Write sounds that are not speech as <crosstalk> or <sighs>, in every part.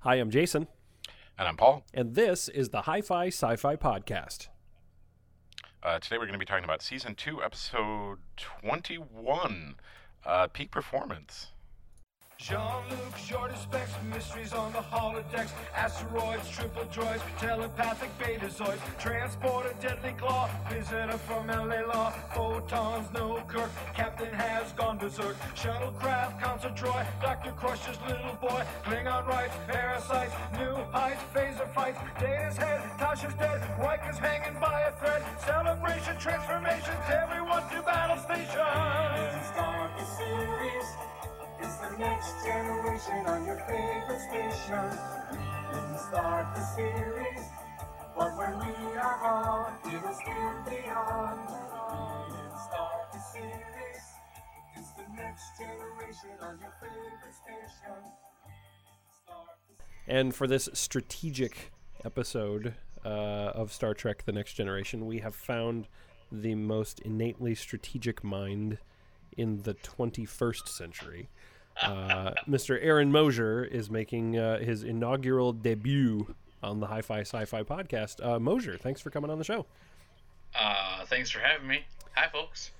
Hi, I'm Jason, And I'm Paul. and this is the Hi Fi Sci Fi Podcast. Uh, today we're going to be talking about season two, episode 21 uh, Peak Performance. Jean-Luc Shorty specs, mysteries on the holodecks, asteroids, triple droids, telepathic betazoids, transporter deadly claw, visitor from LA Law, photons, no Kirk, captain has gone berserk, shuttlecraft, concert droid, Dr. Crusher's little boy, Klingon rights, parasites, new heights, phaser fights, Data's head, Tasha's dead, Riker's hanging by a thread, celebration, transformations, everyone to battle station. Start the series. It's the next generation on your favorite station. Start the series, but when we are gone, it'll still be on. Start the series. It's the next generation on your favorite station. And for this strategic episode uh, of Star Trek The Next Generation, we have found the most innately strategic mind in the 21st century. Uh, Mr. Aaron Mosier is making uh, his inaugural debut on the Hi Fi Sci Fi podcast. Uh, Mosier, thanks for coming on the show. Uh, thanks for having me. Hi, folks.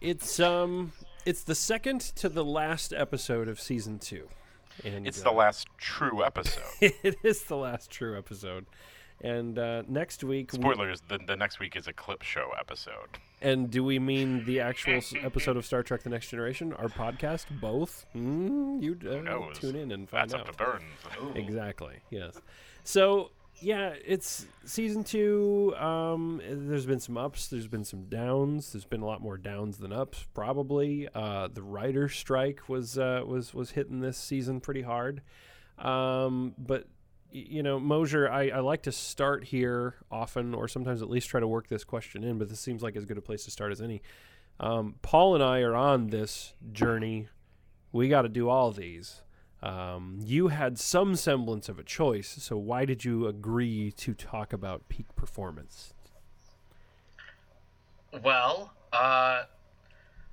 It's um, it's the second to the last episode of season two, and It's uh, the last true episode. <laughs> it is the last true episode. And uh, next week, we- Spoilers, the, the next week is a clip show episode. and do we mean the actual <laughs> episode of Star Trek: The Next Generation, our podcast, both? Mm, you uh, tune in and find That's out. up to Burns. Exactly. Yes. So yeah, it's season two. Um, there's been some ups. There's been some downs. There's been a lot more downs than ups, probably. Uh, the writer strike was uh, was was hitting this season pretty hard. Um, but you know, Mosier, I, I like to start here often, or sometimes at least try to work this question in. But this seems like as good a place to start as any. Um, Paul and I are on this journey. We got to do all these. Um, you had some semblance of a choice, so why did you agree to talk about peak performance? Well, uh,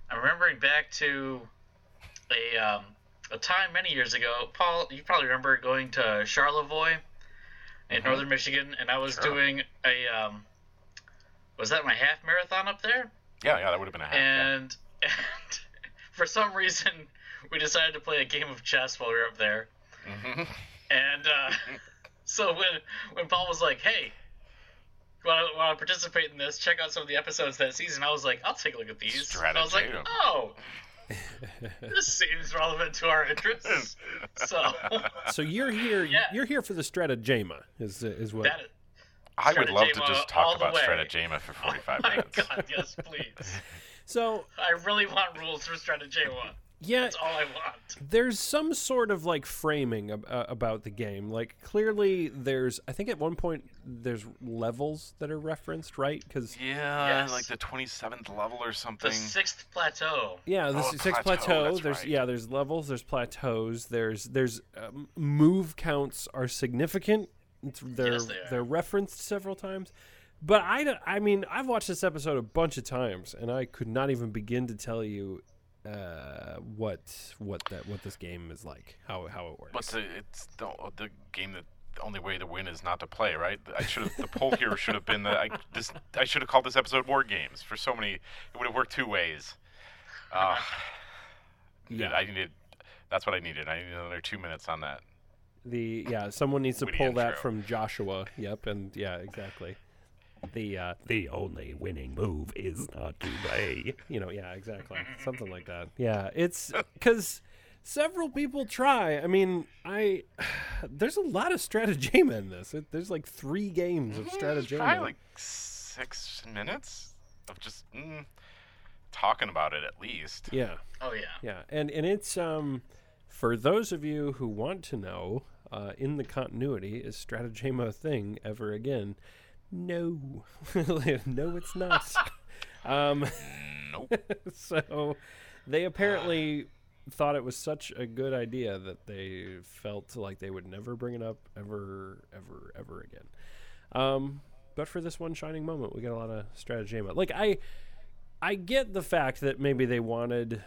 I'm remembering back to a um, a time many years ago. Paul, you probably remember going to Charlevoix in northern Michigan, and I was Sure. doing a um, was that my half marathon up there? Yeah, yeah, that would have been a half. yeah. And and <laughs> for some reason, we decided to play a game of chess while we were up there. Mhm. And uh, <laughs> so when when Paul was like, "Hey, want to, want to participate in this? Check out some of the episodes that season." I was like, "I'll take a look at these." And I was like, "Oh, this seems relevant to our interests." So So you're here. <laughs> Yeah. You're here for the stratagema. Is is what? that I would love to just talk about way. Stratagema for 45 <laughs> my minutes. God, yes, please. <laughs> so I really want rules for Stratagema. Yeah, That's all I want. there's some sort of like framing ab- uh, about the game. Like clearly, there's. I think at one point there's levels that are referenced, right? Because Yeah, Yes. like the 27th level or something. The sixth plateau. Yeah, the Oh, s- six plateau, plateau. There's right. yeah, there's levels. There's plateaus. There's there's um, move counts are significant. It's, they're Yes, they are. they're referenced several times. But I, I mean I've watched this episode a bunch of times and I could not even begin to tell you uh, what what that what this game is like how how it works. But the, it's the, the game that the only way to win is not to play, right? I should have the poll here <laughs> should have been that I this I should have called this episode War Games for so many. It would have worked two ways. Uh, Yeah. I needed. That's what I needed. I needed another two minutes on that. The yeah, someone needs to Witty pull that from Joshua. Yep, and yeah, exactly. The uh, the only winning move is not to play. You know, yeah, exactly, something like that. Yeah, it's <laughs> because several people try. I mean, I <sighs> there's a lot of stratagema <laughs> in this. It, there's like three games of It's stratagema. Probably like six minutes of just mm, talking about it at least. yeah. Oh yeah. Yeah, and and it's um for those of you who want to know, uh, in the continuity, is stratagema a thing ever again? No, <laughs> no, it's not. <laughs> um, <laughs> so they apparently thought it was such a good idea that they felt like they would never bring it up ever, ever, ever again. Um, but for this one shining moment, we got a lot of stratagema. Like I, I get the fact that maybe they wanted,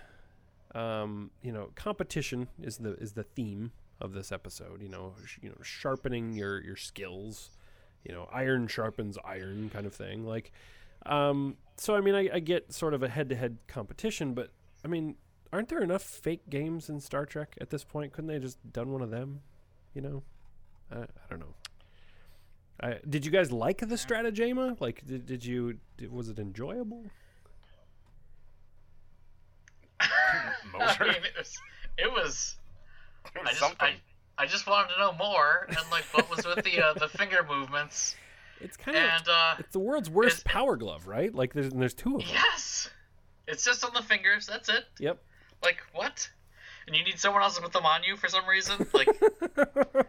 um, you know, competition is the is the theme of this episode. You know, sh- you know, sharpening your your skills. You know, iron sharpens iron, kind of thing. Like, um, so I mean, I, I get sort of a head-to-head competition, but I mean, aren't there enough fake games in Star Trek at this point? Couldn't they have just done one of them? You know, I, I don't know. I, did you guys like the stratagema? Like, did, did you? Did, was it enjoyable? <laughs> I mean, it was. It was It I just, something. I, I just wanted to know more, and like what was with the uh, the finger movements, It's kind of and uh, it's the world's worst power glove, right? Like, there's and there's two of them. yes, it's just on the fingers. That's it. Yep. Like what? And you need someone else to put them on you for some reason? Like <laughs>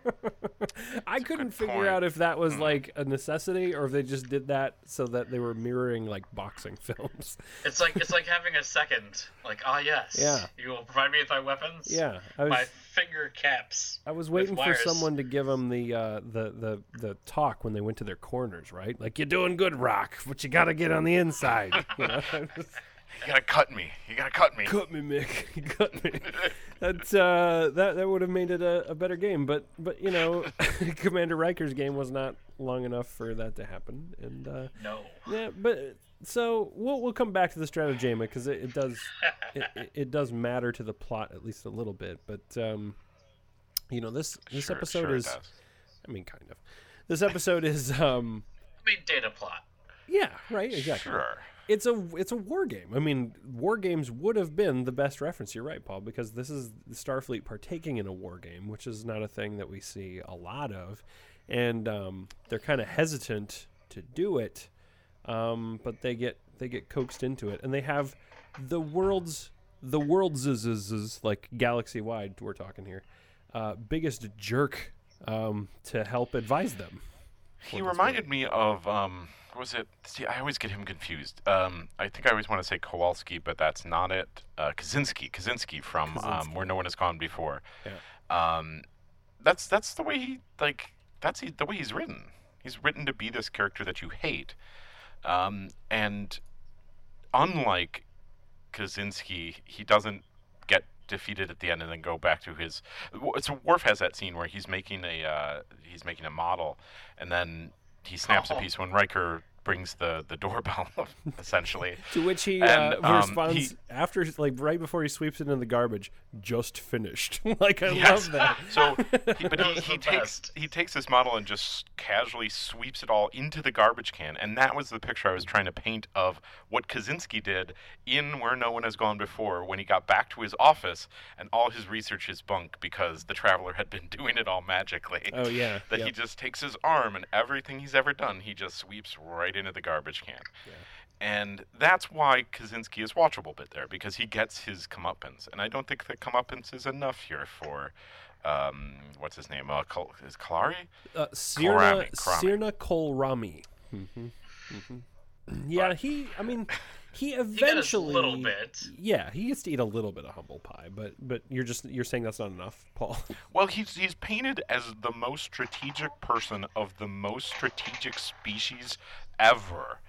I couldn't figure point. out if that was like a necessity or if they just did that so that they were mirroring like boxing <laughs> films. it's like it's like having a second. Like ah yes, Yeah. You will provide me with my weapons. Yeah, I was My finger caps. I was waiting for someone to give them the uh, the the the talk when they went to their corners, right? Like you're doing good, Rock, but you got to get on the inside. <laughs> You know? You gotta cut me. You gotta cut me. cut me, Mick. <laughs> cut me. That uh, that that would have made it a, a better game, but but you know, <laughs> Commander Riker's game was not long enough for that to happen, and uh, No. yeah, but so we'll we'll come back to the stratagema because it, it does it, it, it does matter to the plot at least a little bit, but um, you know this this Sure- episode sure it is does. I mean kind of this episode is um I mean data plot. yeah right exactly Sure. it's a it's a war game. I mean, war games would have been the best reference. You're right, Paul, because this is Starfleet partaking in a war game, which is not a thing that we see a lot of, and um, they're kind of hesitant to do it, um, but they get they get coaxed into it, and they have the world's the world's like galaxy wide. We're talking here, uh, biggest jerk um, to help advise them. He reminded me of um, what was it? See, I always get him confused. Um, I think I always want to say Kowalski, but that's not it. Uh, Kaczynski, Kaczynski from Um, Where No One Has Gone Before. Um, that's that's the way he like. That's he, the way he's written. He's written to be this character that you hate, um, and unlike Kaczynski, he doesn't get defeated at the end and then go back to his. So Worf has that scene where he's making a uh, he's making a model, and then he snaps Oh. a piece when Riker brings the the doorbell, <laughs> essentially. <laughs> To which he And, uh, um, responds he- after, like right before he sweeps it in the garbage. Just finished. <laughs> like I Yes. love that. So, he, but he, he takes best. he takes this model and just casually sweeps it all into the garbage can, and that was the picture I was trying to paint of what Kaczynski did in Where No One Has Gone Before when he got back to his office and all his research is bunk because the Traveler had been doing it all magically. Oh yeah. That he just takes his arm and everything he's ever done, he just sweeps right into the garbage can. And that's why Kaczynski is watchable bit there because he gets his comeuppance, and I don't think that comeuppance is enough here for, um, what's his name? Uh, Kal- is Kalari? uh, Sirna Karami, Karami. Sirna Kolrami. hmm hmm Yeah, he. I mean, <laughs> he He got his eventually. little bit. Yeah, he gets to eat a little bit of humble pie, but but you're just you're saying that's not enough, Paul. <laughs> Well, he's he's painted as the most strategic person of the most strategic species ever,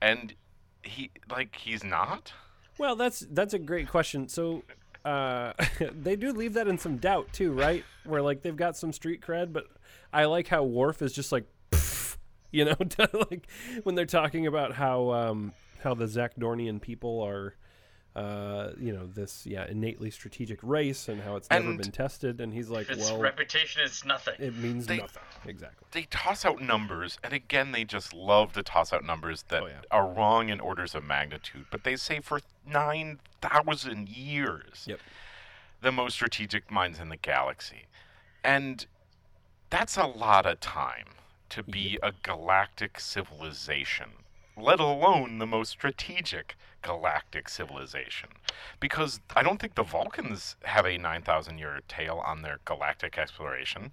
and he like he's not. Well, that's that's a great question. So, uh, <laughs> they do leave that in some doubt too, right? Where like they've got some street cred, but I like how Worf is just like, <laughs> you know, <laughs> like when they're talking about how um, how the Zakdornian people are, uh, you know, this yeah innately strategic race and how it's never been tested, and he's like, Its well, reputation is nothing. it means They- nothing. Exactly. they toss out numbers, and again, they just love to toss out numbers that Oh, yeah. are wrong in orders of magnitude. But they say for 9,000 years, Yep. the most strategic minds in the galaxy. And that's a lot of time to be a galactic civilization, let alone the most strategic galactic civilization. Because I don't think the Vulcans have a 9,000 year tail on their galactic exploration,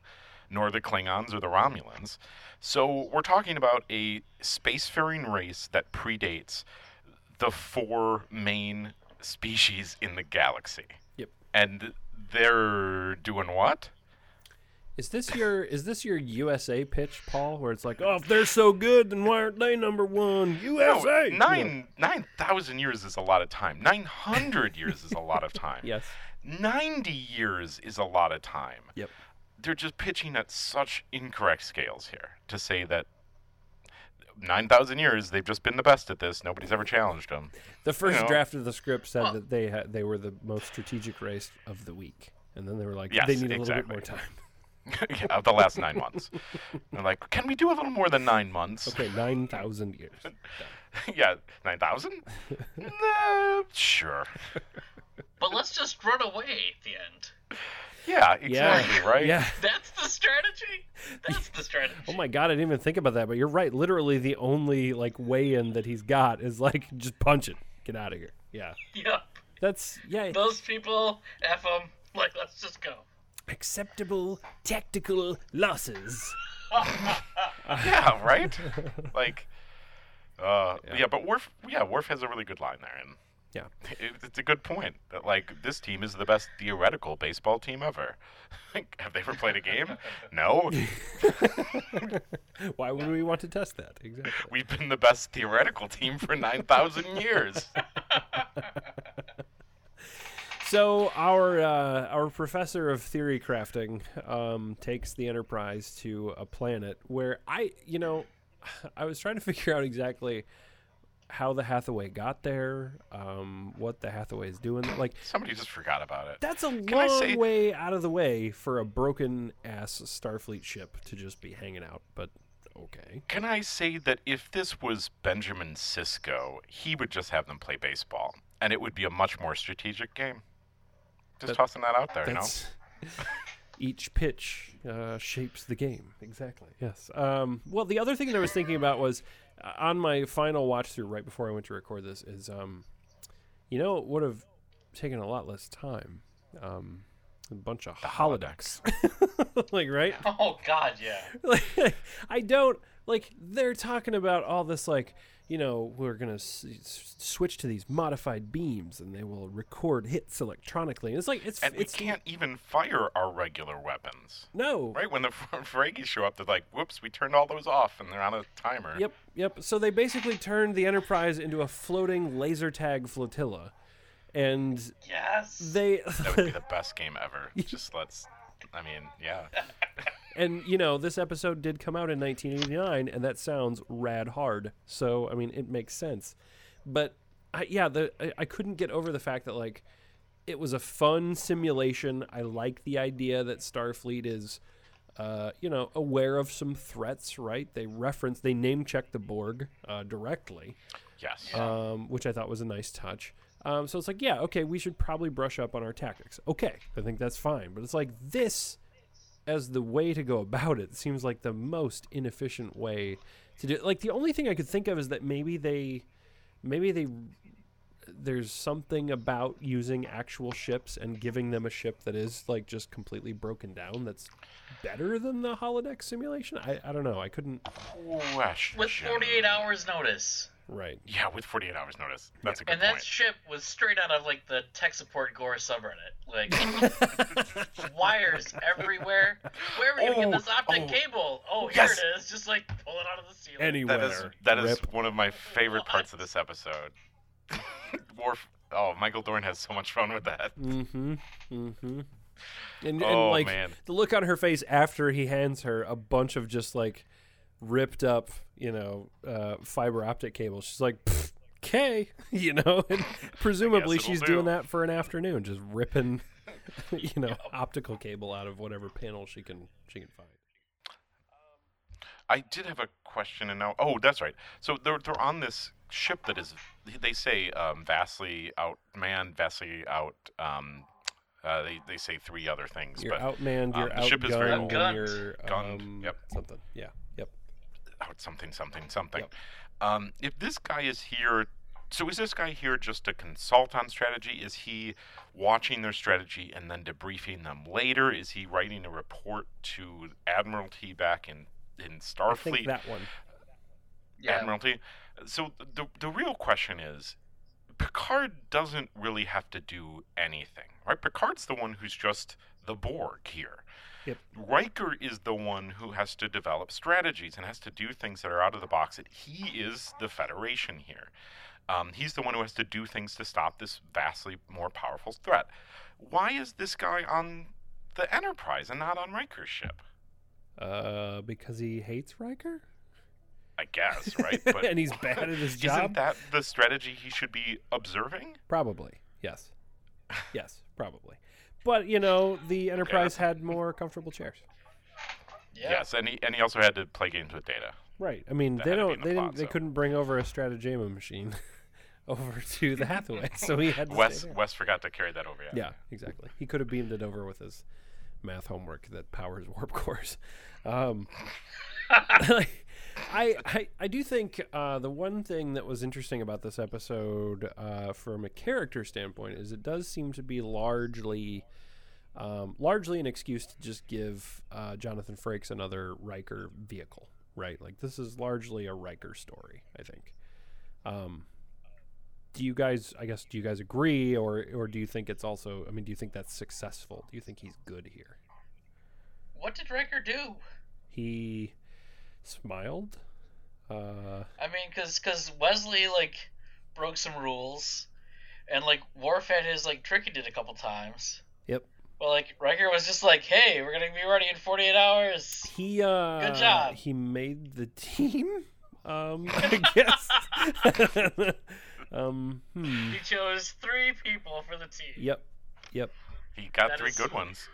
nor the Klingons or the Romulans. So we're talking about a spacefaring race that predates the four main species in the galaxy. Yep. And they're doing what? Is this your is this your USA pitch, Paul? Where it's like, oh, if they're so good, then why aren't they number one? USA. You know. nine nine thousand years is a lot of time. Nine hundred years is a lot of time. <laughs> Yes. 90 years is a lot of time. Yep. They're just pitching at such incorrect scales here to say that 9,000 years they've just been the best at this. Nobody's ever challenged them. The first know. draft of the script said Well- that they had they were the most strategic race of the week, and then they were like, Yes, they need a little bit more time. Yeah, <laughs> of the last nine months. They're like, can we do a little more than nine months? Okay, nine thousand years. <laughs> yeah, 9,000? <laughs> nah, sure. But let's just run away at the end. Yeah, exactly, yeah. right? Yeah. That's the strategy. That's the strategy. Oh my god, I didn't even think about that, but you're right. Literally, the only like way in that he's got is like just punch it, get out of here. Yeah, Yep. that's yeah. Those people, f them. Like, let's just go. Acceptable tactical losses. <laughs> Yeah, right? like, uh, yeah. but Worf, yeah, Worf has a really good line there, and Yeah. it, it's a good point that like this team is the best theoretical baseball team ever. <laughs> Have they ever played a game? No. <laughs> Why would we want to test that? Exactly. We've been the best theoretical team for nine thousand years. So our uh, our professor of theory crafting um, takes the Enterprise to a planet where I, you know, I was trying to <laughs> figure out exactly how the Hathaway got there, um, what the Hathaway is doing. Like Somebody just forgot about it. that's a I long say- way out of the way for a broken ass Starfleet ship to just be hanging out. But okay, Can I say that if this was Benjamin Sisko, he would just have them play baseball, and it would be a much more strategic game? Just That- tossing that out there, no? That's <laughs> each pitch uh, shapes the game. Exactly. Yes. Um, well, the other thing that I was thinking about was uh, on my final watch through right before I went to record this is, um, you know, it would have taken a lot less time. Um, a bunch of holodecks, <laughs> like right? <laughs> Oh God, yeah. like, I don't like they're talking about all this like you know we're gonna s- s- switch to these modified beams and they will record hits electronically. And it's like it's And we can't even fire our regular weapons. no Right when the <laughs> Ferengis show up, they're like, "Whoops, we turned all those off, and they're on a timer." Yep, yep. So they basically turned the Enterprise into a floating laser tag flotilla, and Yes. they That would be <laughs> the best game ever. <laughs> Just let's. I mean, yeah. And you know this episode did come out in 1989, and that sounds rad hard. So I mean, it makes sense. But I, yeah, the I, I couldn't get over the fact that like it was a fun simulation. I like the idea that Starfleet is. Uh, you know, aware of some threats, right? They reference, they name check the Borg uh, directly. Yes. um, which I thought was a nice touch. Um, so it's like, yeah, okay, we should probably brush up on our tactics. Okay, I think that's fine. But it's like this as the way to go about it seems like the most inefficient way to do. It. Like the only thing I could think of is that maybe they, maybe they, there's something about using actual ships and giving them a ship that is like just completely broken down. That's better than the holodeck simulation. I, I don't know. I couldn't. Question. With 48 hours notice. Right. Yeah, with 48 hours notice. That's a good And that point. ship was straight out of like the tech support gore subreddit. Like <laughs> wires everywhere. Where are we gonna Oh, get this optic oh, cable? Oh, here yes. it is. Just like pull it out of the ceiling. Anywhere. That is that is Rip. one of my favorite parts of this episode. <laughs> Worf. Oh, Michael Dorn has so much fun with that. Mm-hmm. Mm-hmm. And, and Oh, like man. the look on her face after he hands her a bunch of just like ripped up, you know, uh, fiber optic cable. She's like, "Okay," <laughs> you know. And <laughs> presumably she's do. doing that for an afternoon, just ripping, <laughs> you know, optical cable out of whatever panel she can she can find. I did have a question, and now, oh, that's right. So they're they're on this ship that is, they say, um, vastly outmanned, vastly out. Um, uh, they they say three other things, You're but outmanned, um, you're the ship is very old. and you're Gunned, um, yep. something. Yeah. Yep. Out something, something, something. Yep. Um, if this guy is here, so is this guy here just to consult on strategy? Is he watching their strategy and then debriefing them later? Is he writing a report to Admiralty back in in I think Starfleet? that one. Yeah. Admiralty. So the the real question is, Picard doesn't really have to do anything, right? Picard's the one who's just the Borg here. Yep. Riker is the one who has to develop strategies and has to do things that are out of the box. He is the Federation here. Um, he's the one who has to do things to stop this vastly more powerful threat. Why is this guy on the Enterprise and not on Riker's ship? Uh, because he hates Riker, I guess, <laughs> right? But and he's bad at his <laughs> job. isn't that the strategy he should be observing? Probably, yes, <laughs> yes, probably. But you know, the Enterprise had more comfortable chairs. Yeah. Yes, and he and he also had to play games with data. Right. I mean, That they had to be don't. the They plot, didn't. They couldn't bring over a Stratagema machine <laughs> over to the Hathaway, <laughs> so he had to Wes stay. Wes forgot to carry that over. Yeah, exactly. He could have beamed it over with his math homework that powers warp cores. Um, <laughs> I, I I do think uh, the one thing that was interesting about this episode, uh, from a character standpoint, is it does seem to be largely. Um, largely an excuse to just give uh, Jonathan Frakes another Riker vehicle, right? Like this is largely a Riker story, I think. Um, do you guys i guess do you guys agree or or do you think it's also i mean do you think that's successful do you think he's good here What did Riker do? he smiled uh I mean, cause, cause Wesley like broke some rules, and like Worf had his like trick he did a couple times. yep But like Riker was just like, "Hey, we're gonna be ready in 48 hours." he uh Good job. he made the team <laughs> um <laughs> i guess <laughs> um hmm. He chose three people for the team. yep yep He got That three is- good ones.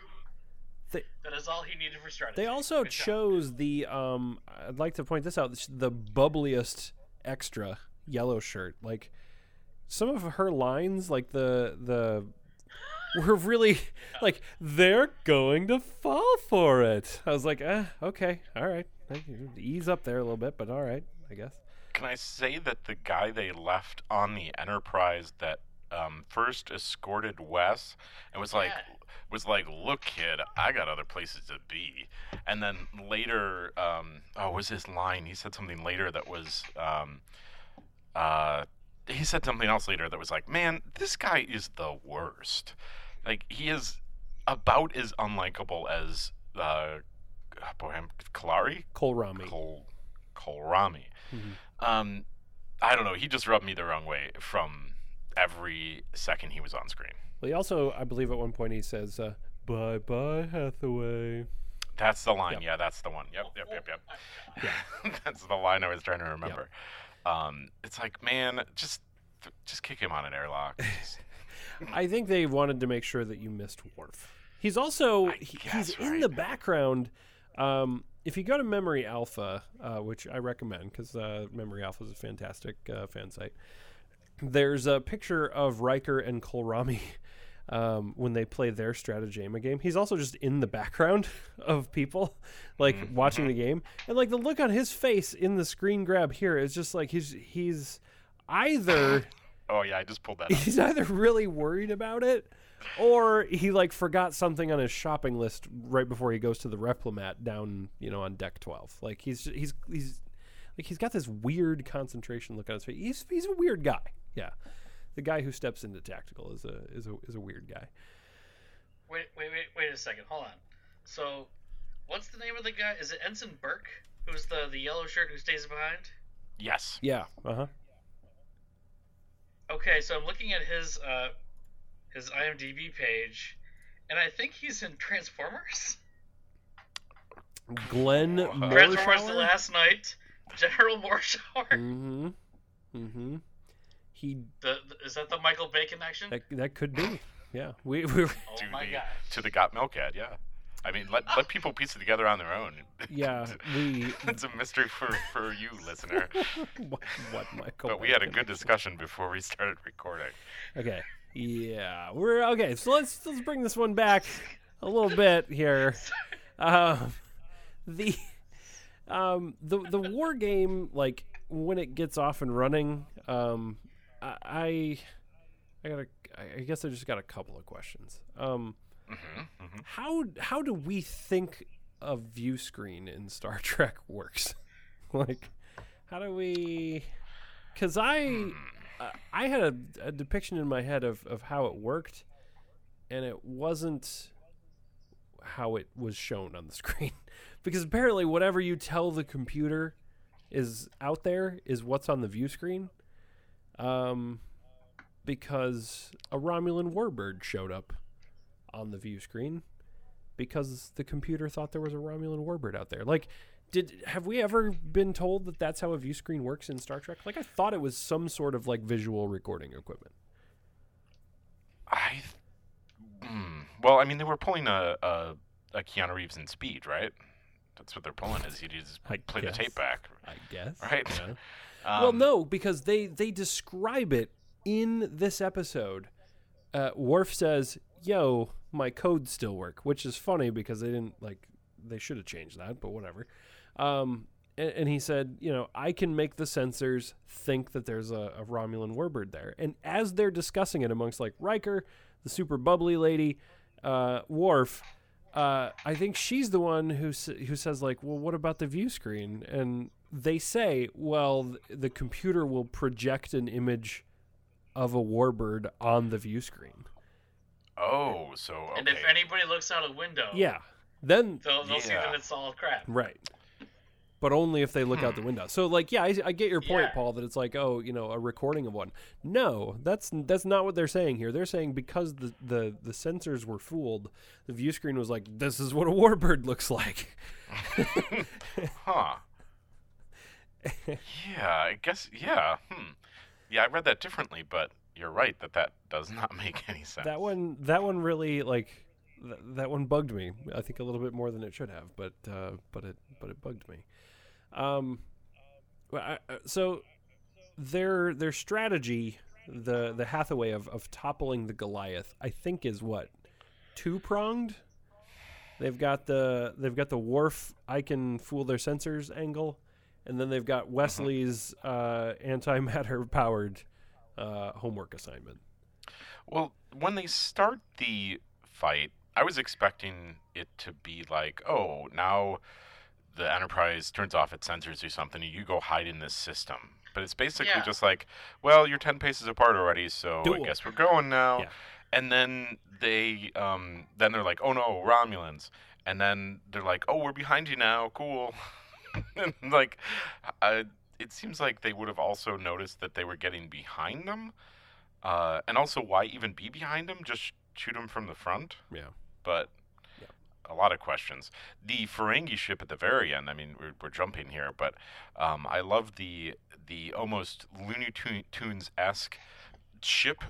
That is all he needed for strategy. They also Good job. chose the um I'd like to point this out the bubbliest extra yellow shirt. Like some of her lines like the the <laughs> were really like they're going to fall for it. I was like, "Eh, okay. All right. Ease up there a little bit, but all right, I guess." Can I say that the guy they left on the Enterprise that um, first escorted Wes and was like Yeah. was like, "Look, kid, I got other places to be," and then later, um, oh, was his line? He said something later that was, um, uh, he said something else later that was like, "Man, this guy is the worst. Like he is about as unlikable as uh, boy, I'm Kalari." Kolrami. Col Kolrami. Mhm. Um, I don't know. He just rubbed me the wrong way from every second he was on screen. Well, he also, I believe, at one point he says, uh, "Bye bye Hathaway." That's the line. Yep. Yeah, that's the one. Yep, yep, yep, yep. <laughs> <laughs> that's the line I was trying to remember. Um, it's like, man, just just kick him on an airlock. <laughs> I think they wanted to make sure that you missed Worf. He's also he- guess, he's in the background. Um, if you go to Memory Alpha, uh, which I recommend because uh, Memory Alpha is a fantastic uh, fan site, there's a picture of Riker and Kolrami <laughs> um, when they play their Stratagema game. He's also just in the background <laughs> of people, like Mm-hmm. watching the game, and like the look on his face in the screen grab here is just like he's he's either <laughs> oh yeah, I just pulled that. up. he's either really worried about it or he like forgot something on his shopping list right before he goes to the replimat down you know on deck 12 like he's he's he's like he's got this weird concentration look on his face he's he's a weird guy yeah the guy who steps into tactical is a is a is a weird guy Wait, wait, wait, wait a second. Hold on. So, what's the name of the guy? Is it Ensign Burke? Who's the the yellow shirt who stays behind? Yes. yeah uh-huh Okay, so I'm looking at his uh his IMDb page, and I think he's in Transformers. glenn Uh, Transformers: The Last Knight. General Morshower. mm-hmm mm-hmm he The, the- is that the Michael Bay connection? that, that could be <laughs> yeah we, we oh to my the gosh. to the got milk ad. Yeah. I mean, let let people piece it together on their own. <laughs> yeah we <laughs> it's a mystery for for you, listener. what, what michael But we had a good discussion before we started recording. Okay. Yeah, we're okay. So let's let's bring this one back a little bit here. Um, the um the the war game like when it gets off and running, um, I I, got a I guess I just got a couple of questions. Um, hmm hmm how how do we think a view screen in Star <laughs> Trek works? <laughs> like, how do we? Because I uh, I had a, a depiction in my head of of how it worked, and it wasn't how it was shown on the <laughs> screen. because apparently, whatever you tell the computer is out there is what's on the view screen. Um, because a Romulan warbird showed up on the view screen because the computer thought there was a Romulan warbird out there. Like, did have we ever been told that that's how a view screen works in Star Trek? Like, I thought it was some sort of like visual recording equipment. I. Mm, well, I mean, they were pulling a, a, a Keanu Reeves in Speed, right? That's what they're pulling. Is you just I play the tape back, I guess. right? Yeah. <laughs> Um, well, no, because they they describe it in this episode. Uh, Worf says, "Yo, my codes still work," which is funny because they didn't like they should have changed that, but whatever. Um, and, and he said, "You know, I can make the sensors think that there's a, a Romulan warbird there." And as they're discussing it amongst like Riker, the super bubbly lady, uh, Worf. Uh, I think she's the one who who says like, "Well, what about the view screen?" And they say, "Well, the computer will project an image of a warbird on the view screen." Oh, so okay. And if anybody looks out a window, Yeah. Then they'll, they'll see Yeah. that it's all crap. right. But only if they look out the hmm. window. So like, yeah, I, I get your point, Yeah. Paul, that it's like, oh, you know, a recording of one. No, that's that's not what they're saying here. They're saying because the the the sensors were fooled, the view screen was like, this is what a <laughs> warbird looks like. <laughs> Huh. Yeah, I guess. Yeah. Hmm. Yeah, I read that differently, but you're right that that does not <laughs> make any sense. that one that one really like th- that one bugged me i think a little bit more than it should have but uh but it but it bugged me um well, I, uh, so their their strategy the the hathaway of of toppling the goliath i think is what two pronged they've got the they've got the Worf i can fool their sensors angle and then they've got wesley's uh antimatter powered uh homework assignment Well, when they start the fight, I was expecting it to be like, oh, now the Enterprise turns off its sensors or something, and you go hide in this system. But it's basically Yeah. just like, well, you're 10 paces apart already, so Duel. I guess we're going now. Yeah. And then they, um, then they're like, oh no, Romulans. And then they're like, oh, we're behind you now, cool. <laughs> <laughs> like, uh, it seems like they would have also noticed that they were getting behind them. Uh, and also, why even be behind them? Just shoot them from the front. yeah But Yeah. a lot of questions. The Ferengi ship at the very end. I mean, we're, we're jumping here, but um, I love the the almost Looney Tunes esque ship.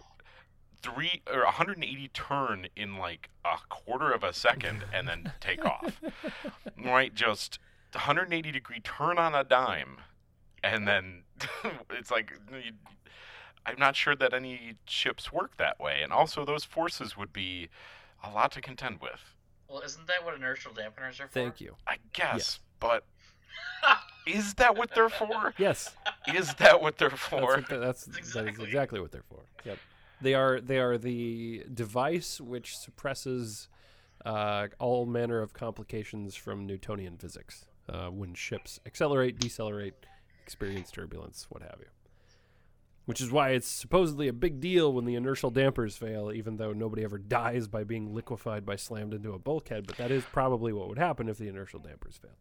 Three or 180 turn in like a quarter of a second and then take off. <laughs> Right, just 180 degree turn on a dime, and then <laughs> it's like you, I'm not sure that any ships work that way, and also those forces would be a lot to contend with. Well, isn't that what inertial dampeners are for? thank you I guess, Yes. but <laughs> is that what they're for? yes Is that what they're That's for? what the- that's that is Exactly. exactly what they're for. Yep. They are they are the device which suppresses uh, all manner of complications from Newtonian physics uh, when ships accelerate, decelerate, experience turbulence, what have you. Which is why it's supposedly a big deal when the inertial dampers fail, even though nobody ever dies by being liquefied by slammed into a bulkhead. But that is probably what would happen if the inertial dampers fail.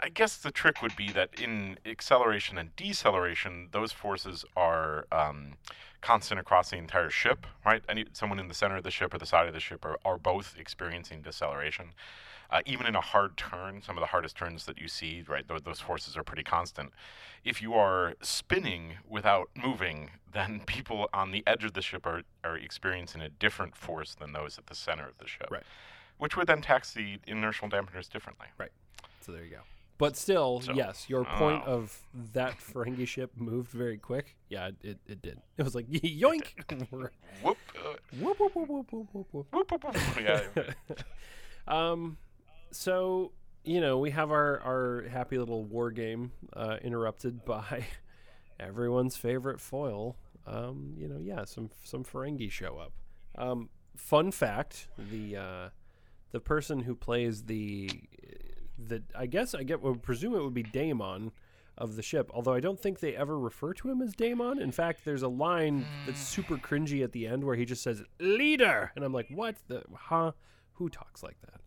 I guess the trick would be that in acceleration and deceleration, those forces are um, constant across the entire ship, right? Any someone in the center of the ship or the side of the ship are, are both experiencing deceleration. Uh, even in a hard turn, some of the hardest turns that you see, right, those, those forces are pretty constant. If you are spinning without moving, then people on the edge of the ship are, are experiencing a different force than those at the center of the ship. Right. Which would then tax the inertial dampeners differently. Right. So there you go. But still, So, yes, your point oh. of that Ferengi ship moved very quick. Yeah, it, it, did. It was like yoink. Whoop. Uh, whoop, whoop, whoop, whoop, whoop, whoop, whoop. whoop, whoop, whoop. Yeah. Um, so you know we have our our happy little war game uh, interrupted <laughs> by everyone's favorite foil. Um, you know, yeah, some some Ferengi show up. Um, fun fact: the uh, the person who plays the the I guess I get would presume it would be DaiMon of the ship. Although I don't think they ever refer to him as DaiMon. In fact, there's a line that's super cringy at the end where he just says "leader," and I'm like, "What the? Huh? Who talks like that?"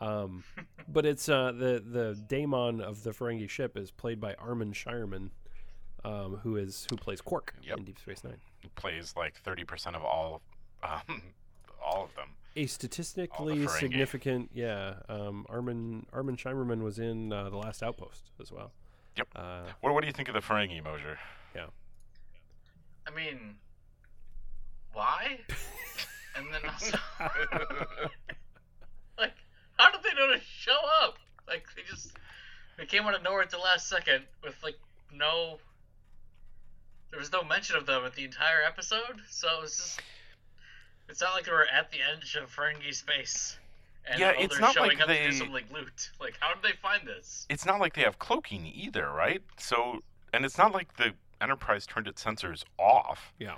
Um, but it's uh, the the DaiMon of the Ferengi ship is played by Armin Shimerman, um, who is who plays Quark Yep. in Deep Space Nine. Plays like thirty percent of all, um, <laughs> all of them. A statistically significant, yeah. Um, Armin Armin Shimerman was in uh, the Last Outpost as well. Yep. Uh, What What do you think of the Ferengi, Mosier? Yeah. I mean, why? <laughs> and then also, like, <laughs> how did they know to show up? Like, they just they came out of nowhere at the last second with like no. There was no mention of them at the entire episode, so it's just. It's not like they were at the edge of Ferengi space. And Yeah, oh, it's they're not showing like up to they- do some like loot. Like, how did they find this? it's not like they have cloaking either, right? So, and it's not like the Enterprise turned its sensors off. yeah.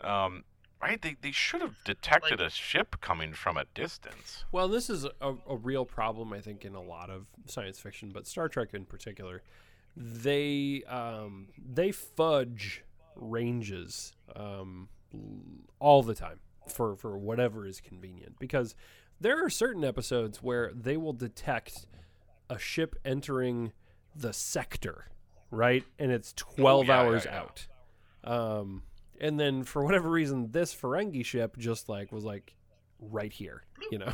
Um, right? They they should have detected Like- a ship coming from a distance. Well, this is a, a real problem, I think, in a lot of science fiction, but Star Trek in particular. They um, they fudge ranges um, all the time for for whatever is convenient because there are certain episodes where they will detect a ship entering the sector, right, and it's twelve yeah, yeah, hours yeah. out. Um, and then for whatever reason, this Ferengi ship just like was like right here, you know.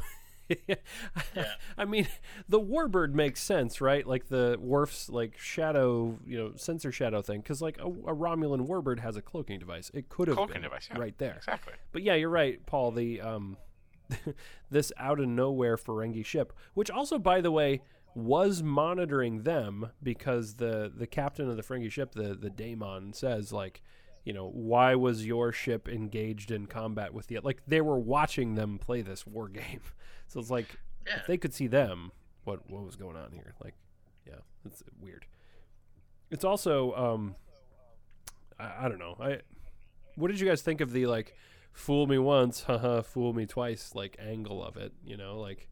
<laughs> I mean, the Warbird makes sense, right? Like the Worf's like shadow, you know, sensor shadow thing, because like a, a Romulan Warbird has a cloaking device. It could have Cloaking been device, yeah. right there. Exactly. But yeah, you're right, Paul. The um, <laughs> this out of nowhere Ferengi ship, which also, by the way, was monitoring them because the the captain of the Ferengi ship, the the DaiMon, says like, you know, why was your ship engaged in combat with the like they were watching them play this war game. <laughs> So it's like Yeah. if they could see them, what what was going on here? Like, yeah, it's weird. It's also um, I, I don't know. I what did you guys think of the like fool me once, haha, fool me twice like angle of it? You know, like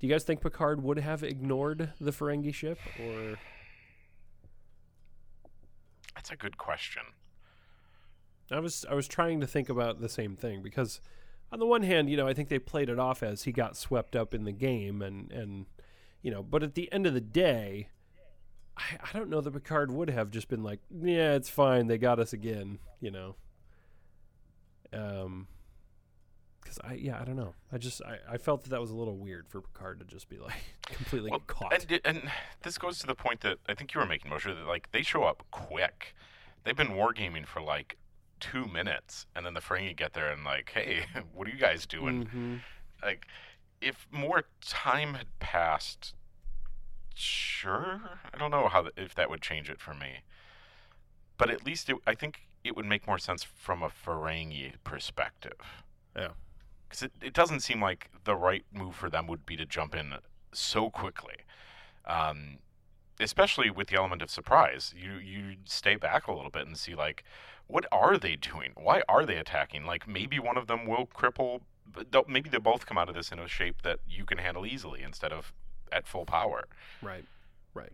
do you guys think Picard would have ignored the Ferengi ship or That's a good question. I was I was trying to think about the same thing because on the one hand, you know, I think they played it off as he got swept up in the game and and you know, but at the end of the day, I, I don't know that Picard would have just been like, yeah, it's fine, they got us again, you know. Um because I yeah I don't know I just I, I felt that that was a little weird for Picard to just be like <laughs> completely Well, caught And, and this goes to the point that I think you were making, Moshe, that like they show up quick. They've been wargaming for like two minutes, and then the Ferengi get there and like, hey, <laughs> what are you guys doing? Mhm. Like, if more time had passed, sure, I don't know how th- if that would change it for me. But at least it, I think it would make more sense from a Ferengi perspective. Yeah. Because it, it doesn't seem like the right move for them would be to jump in so quickly. Um, especially with the element of surprise. You you stay back a little bit and see like what are they doing? Why are they attacking? Like maybe one of them will cripple but they'll- maybe they both come out of this in a shape that you can handle easily instead of at full power. right right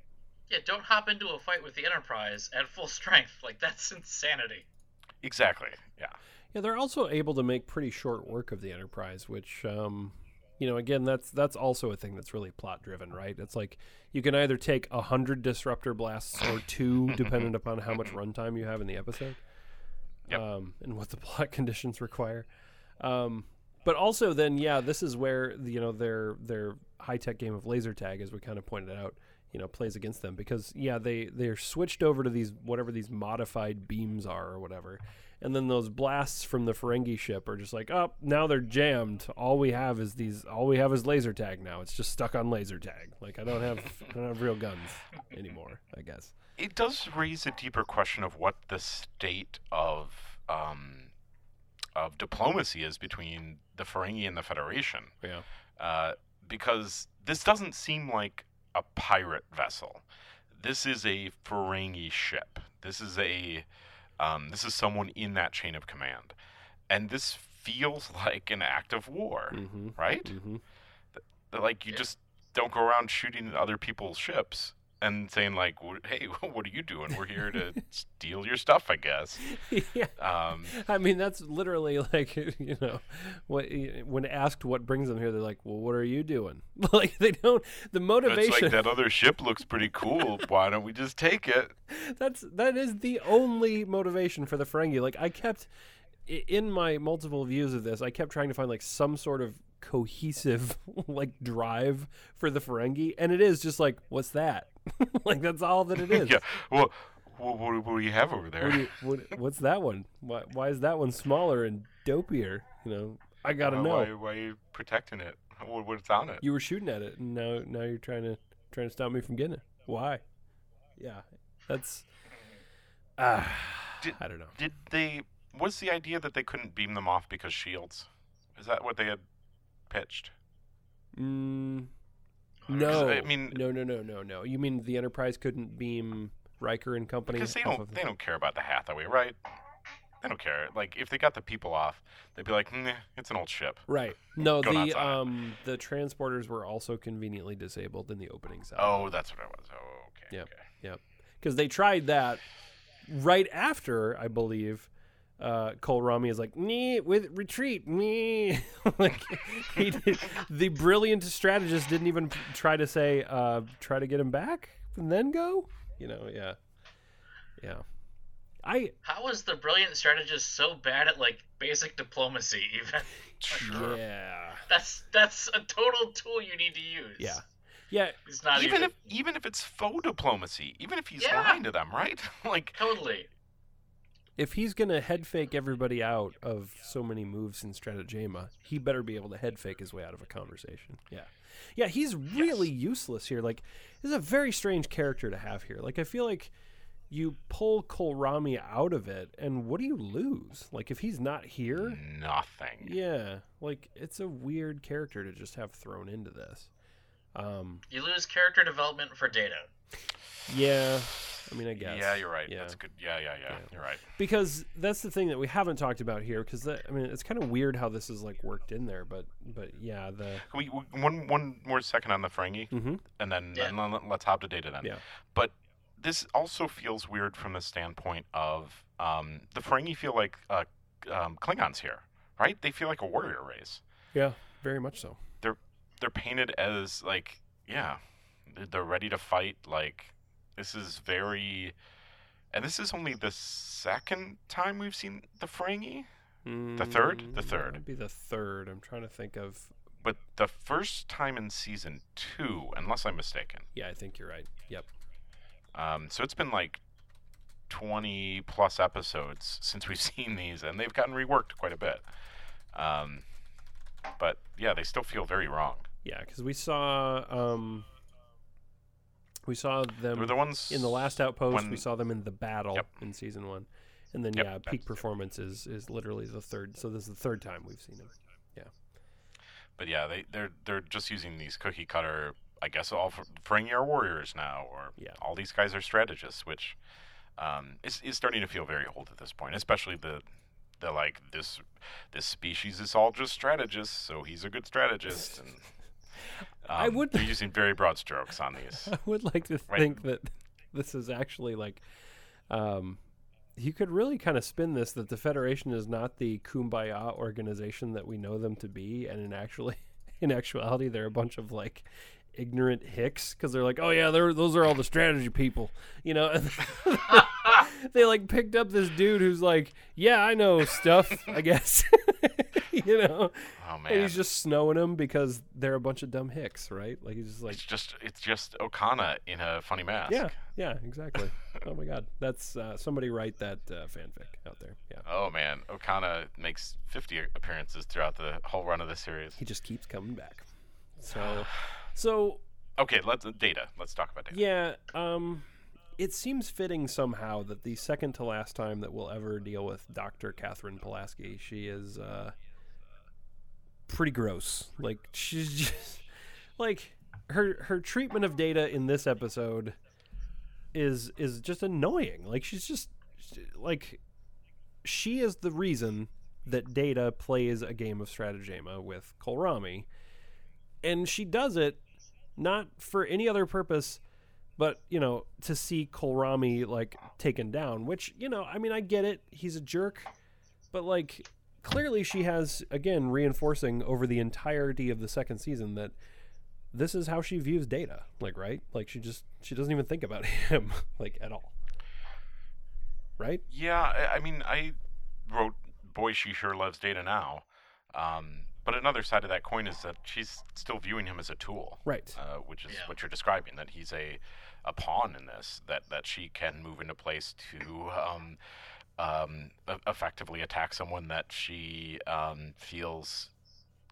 Yeah, don't hop into a fight with the Enterprise at full <laughs> strength. Like that's insanity. Exactly. Yeah. Yeah, they're also able to make pretty short work of the Enterprise, which, um, you know, again, that's that's also a thing that's really plot driven, right? It's like you can either take a hundred disruptor blasts or two, <laughs> dependent upon how much runtime you have in the episode, Yep. um, and what the <laughs> plot conditions require. Um, but also, then, yeah, this is where you know their their high tech game of laser tag, as we kind of pointed out, you know, plays against them because yeah, they they're switched over to these whatever these modified beams are or whatever, and then those blasts from the Ferengi ship are just like, oh, now they're jammed. All we have is these. All we have is laser tag now. It's just stuck on laser tag. Like I don't have I don't have real guns anymore. I guess. It does raise a deeper question of what the state of um, of diplomacy is between the Ferengi and the Federation. Yeah. uh, because this doesn't seem like a pirate vessel. This is a Ferengi ship. This is a um, this is someone in that chain of command, and this feels <laughs> like an act of war, Mm-hmm. right? Mm-hmm. That, Like you Yeah. just don't go around shooting other people's ships and saying like, "Hey, <laughs> what are you doing? We're here to <laughs> steal your stuff, I guess." yeah. Um, I mean, that's literally <laughs> like you know, what when asked what brings them here, they're like, "Well, what are you doing?" like they don't the it's motivation. like that other ship looks pretty cool. Why don't we just take it? That's that is the only motivation for the Ferengi. Like I kept in my multiple views of this, I kept trying to find like some sort of cohesive like drive for the Ferengi, and it is just like, what's that? <laughs> like that's all that it <laughs> is. Yeah. Well, what, what, what do you have over there? What you, what, what's that one? Why, why is that one smaller and dopier? You know, I gotta Uh, know. Why, why are you protecting it? What, what's on it? You were shooting at it, and now now you're trying to trying to stop me from getting it. Why? Yeah, that's. Ah, Did- I don't know. Did they? Was the idea that they couldn't beam them off because shields? Is that what they had pitched? Mm, no, I mean, no, no, no, no, no. You mean the Enterprise couldn't beam Riker and company? because they don't of they don't care about the Hathaway, right? They don't care. Like if they got the people off, they'd be like, nah, it's an old ship. Right. No, the um the transporters were also conveniently disabled in the opening salvo. Oh, that's what it was. Oh, okay. Yep. okay. Yep. Because they tried that right after, I believe. Uh, Kolrami is like, me with retreat, me. <laughs> like he did, the brilliant strategist didn't even try to say, uh, try to get him back and then go. You know, yeah, yeah. I How was the brilliant strategist so bad at like basic diplomacy? <laughs> Even Sure. yeah, that's that's a total tool you need to use. yeah, yeah. It's not even even, if even if it's faux diplomacy, even if he's Yeah. lying to them, right? <laughs> like totally. If he's gonna head fake everybody out of so many moves in Stratagema, he better be able to head fake his way out of a conversation. Yeah, yeah. He's really useless here. Like, this is a very strange character to have here. Like, I feel like you pull Kolrami out of it, and what do you lose? Like, if he's not here, nothing. yeah. Like, it's a weird character to just have thrown into this. Um, You lose character development for data. yeah. I mean, I guess. Yeah, you're right. Yeah. That's good. Yeah, yeah, yeah, Yeah. You're right. because that's the thing that we haven't talked about here because i mean it's kind of weird how this is like worked in there but but yeah the Can we, we- one one more second on the Ferengi, hmm and then, Yeah. then let- let's hop to data then. Yeah. But this also feels weird from the standpoint of um, the Ferengi feel like uh, um, Klingons here, right? They feel like a warrior race. yeah very much so They're They're painted as like, yeah, they're- they're ready to fight. Like, this is very, and this is only the second time we've seen the Ferengi. The third? The Mm, third. that'd be the third i'm trying to think of But the first time in season two, unless I'm mistaken. yeah i think you're right yep Um, so it's been like 20 plus episodes since we've <laughs> seen these, and they've gotten reworked quite a bit. Um, but yeah, they still feel very wrong. yeah because we saw um we saw them the ones in the last outpost we saw them in the battle Yep. in season one and then Yep, yeah peak performance is is literally the third so this is the third time we've seen him But yeah, they they're they're just using these cookie cutter. I guess all Ferengi are warriors now, or Yeah. all these guys are strategists, which um, is is starting to feel very old at this point. Especially the the like this this species is all just strategists, so he's a good strategist. And <laughs> um, I would- they're <laughs> using very broad strokes on these. I would like to Right. think that <laughs> this is actually like, um, you could really kind of spin this that the Federation is not the kumbaya organization that we know them to be, and in actually, <laughs> in actuality, they're a bunch of like ignorant hicks because they're like, oh yeah, they're those are all the strategy people, you know. they like picked up this dude who's like, yeah, I know stuff, I guess, <laughs> you know. Oh And he's just snowing them because they're a bunch of dumb hicks, right? Like he's just like, it's just it's just Okona in a funny mask. yeah, yeah, exactly. <laughs> oh my god, that's uh, somebody write that uh, fanfic out there. Yeah, Oh man, Okona makes 50 appearances throughout the whole run of the series. he just keeps coming back. <sighs> So, so Okay, let's data. Let's talk about data. yeah, um, it seems fitting somehow that the second to last time that we'll ever deal with Doctor Katherine Pulaski, she is uh, pretty gross. Like she's just like her her treatment of data in this episode is is just annoying. Like she's just like she is the reason that Data plays a game of Stratagema with Kolrami, and she does it not for any other purpose But you know, to see Kolrami like taken down, which you know, I mean, I get it. He's a jerk, but like clearly she has again reinforcing over the entirety of the second season that this is how she views data like right like she just she doesn't even think about <laughs> him like at all right Yeah, I, I mean, I wrote, "Boy, she sure loves Data now," um, but another side of that coin is that she's still viewing him as a tool, right uh, which is Yeah. what you're describing. That he's a a pawn in this. That that she can move into place to. Um, um, effectively attack someone that she um, feels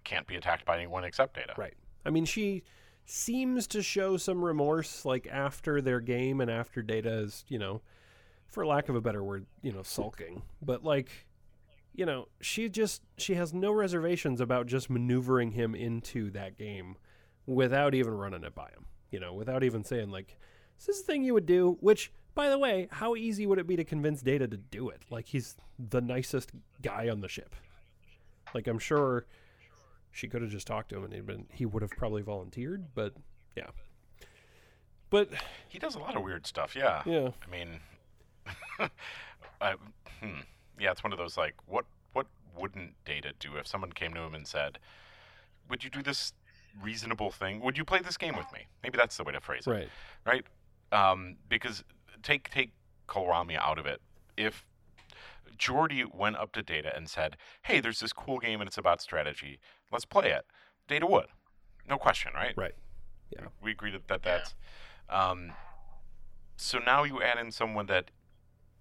can't be attacked by anyone except Data. right i mean she seems to show some remorse like after their game and after data is you know for lack of a better word you know sulking but like you know she just she has no reservations about just maneuvering him into that game without even running it by him you know without even saying like this is this a thing you would do which by the way how easy would it be to convince data to do it like he's the nicest guy on the ship like i'm sure she could have just talked to him and he'd been he would have probably volunteered but yeah but He does a lot of weird stuff. Yeah. yeah I mean, <laughs> I, hmm, yeah, it's one of those like, what what wouldn't Data do if someone came to him and said, "Would you do this reasonable thing? Would you play this game with me?" Maybe that's the way to phrase it, right right? Um, because take take Kolrami out of it. If Geordi went up to Data and said, "Hey, there's this cool game and it's about strategy. Let's play it," Data would, no question, right? right Yeah. we agree that, that that's um, so now you add in someone that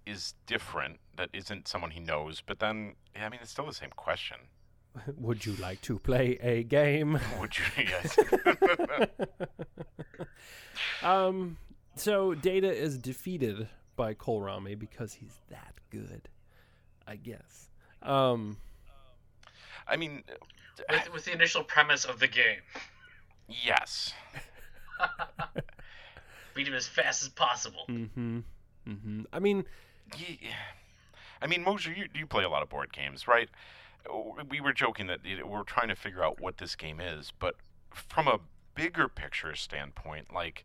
is different that isn't someone he knows but then yeah, i mean it's still the same question <laughs> would you like to play a game would you yes <laughs> <laughs> um so data is defeated by Kolrami because he's that good i guess um i mean With, with the initial premise of the game, yes <laughs> beat him as fast as possible. Mm-hmm. Mm-hmm. i mean Ye- i mean Mosier you, you play a lot of board games right we were joking that you we're trying to figure out what this game is but from a bigger picture standpoint like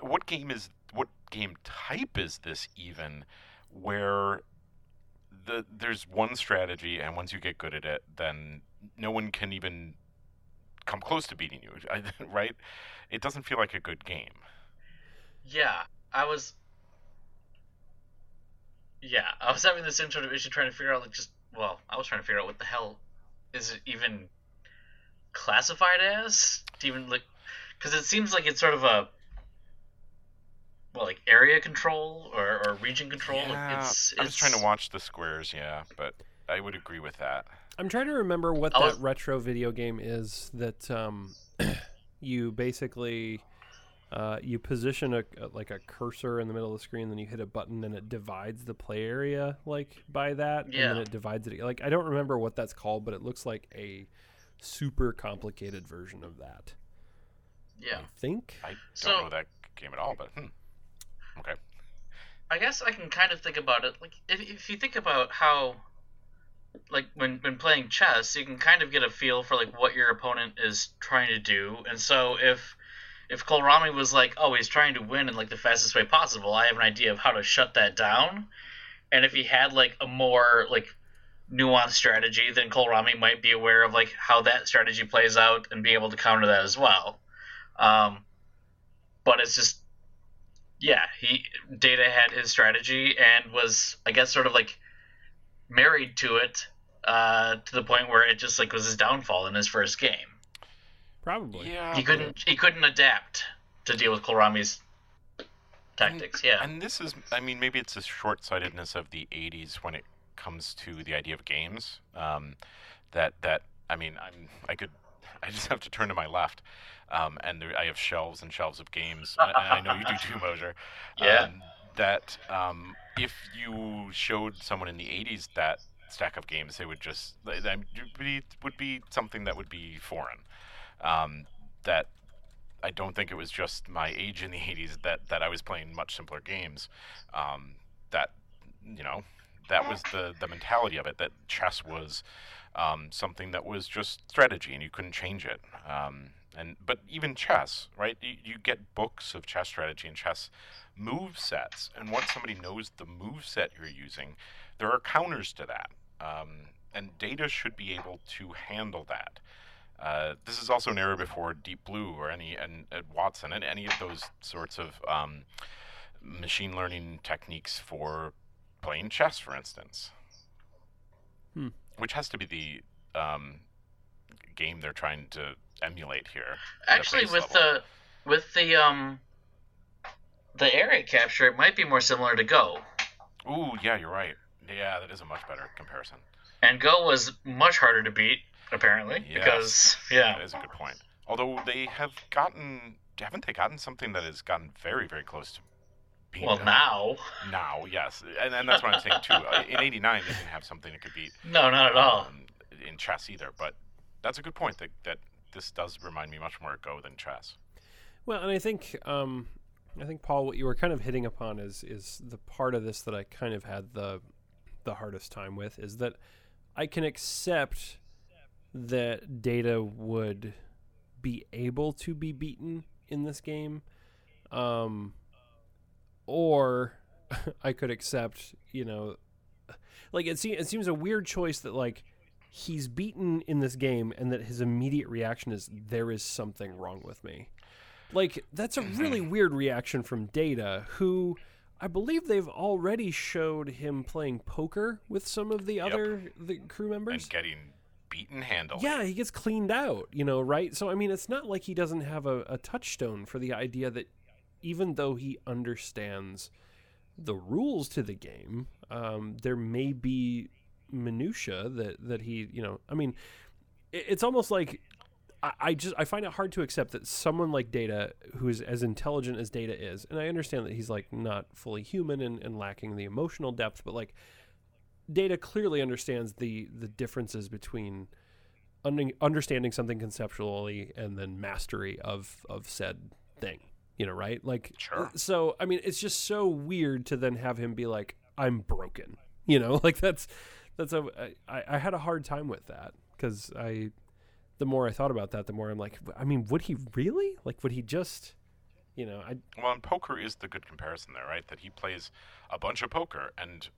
what game is what game type is this even where the there's one strategy and once you get good at it then no one can even come close to beating you <laughs> right it doesn't feel like a good game Yeah, I was. Yeah, I was having the same sort of issue trying to figure out, like, just well, I was trying to figure out what the hell is it even classified as? To even like, because it seems like it's sort of a well, like area control or, or region control. like, Yeah, it's, I was trying to watch the squares, yeah, but I would agree with that. i'm trying to remember what I that retro video game is that um <clears throat> you basically uh, you position a, a- like a cursor in the middle of the screen, then you hit a button, and it divides the play area like by that, yeah. and then it divides it. Like I don't remember what that's called, but it looks like a super complicated version of that. Yeah. I think. I don't So- know that game at all, but hmm. okay. I guess I can kind of think about it like if, if you think about how like when when playing chess, you can kind of get a feel for like what your opponent is trying to do. And so if if Kolrami was like, "Oh, he's trying to win in like the fastest way possible," I have an idea of how to shut that down. And if he had like a more like nuanced strategy, then Kolrami might be aware of like how that strategy plays out and be able to counter that as well. Um, but it's just yeah, he Data had his strategy and was I guess sort of like married to it uh, to the point where it just like was his downfall in his first game. Probably. Yeah. He couldn't he couldn't adapt to deal with Kolrami's tactics. Yeah. And this is, I mean, maybe it's the short sightedness of the 80s when it comes to the idea of games. Um, that, that, I mean, I'm, I could, <laughs> I just have to turn to my left. Um, and there, I have shelves and shelves of games. and I, know you do too, <laughs> Mosier. <laughs> Yeah. Um, that um, if you showed someone in the 80s that stack of games, they would just, they, they would be, would be something that would be foreign. Um, that I don't think it was just my age in the 80s that, that I was playing much simpler games. Um, that, you know, that was the, the mentality of it, that chess was um, something that was just strategy and you couldn't change it. Um, And but even chess, right? You, you get books of chess strategy and chess move sets, and once somebody knows the move set you're using, there are counters to that, um, and data should be able to handle that. Uh, this is also an era before Deep Blue or any and, and Watson and any of those sorts of um, machine learning techniques for playing chess, for instance, Hmm. which has to be the um, game they're trying to emulate here. Actually, base with level. the with the um the area capture, it might be more similar to Go. Ooh, yeah, you're right. Yeah, that is a much better comparison. And Go was much harder to beat, apparently, Yes. because yeah, that is a good point. Although they have gotten, haven't they gotten something that has gotten very, very close to being well done? now, Now, yes, and, and that's what I'm saying too. Uh, In '89, they didn't have something that could beat no, not at all. um, in chess either. But that's a good point. That that this does remind me much more of Go than chess. Well, and I think um, I think Paul, what you were kind of hitting upon is is the part of this that I kind of had the the hardest time with is that I can accept that data would be able to be beaten in this game, um, or <laughs> I could accept, you know, like it, se- it seems a weird choice that like he's beaten in this game and that his immediate reaction is there is something wrong with me. Like that's a really <clears throat> weird reaction from Data who I believe they've already showed him playing poker with some of the other the crew members. And getting beaten handily. Yeah, he gets cleaned out, you know, right? So I mean, it's not like he doesn't have a, a touchstone for the idea that even though he understands the rules to the game, um, there may be minutia that that he, you know, I mean, it, it's almost like I, I just I find it hard to accept that someone like Data, who is as intelligent as Data is, and I understand that he's like not fully human and, and lacking the emotional depth, but like Data clearly understands the the differences between un- understanding something conceptually and then mastery of of said thing. You know, right? Like, Sure. So I mean, it's just so weird to then have him be like, "I'm broken." You know, <laughs> like that's that's a I, I had a hard time with that because I the more I thought about that, the more I'm like, I mean, would he really? Like, would he just? You know, I Well, and poker is the good comparison there, right? That he plays a bunch of poker and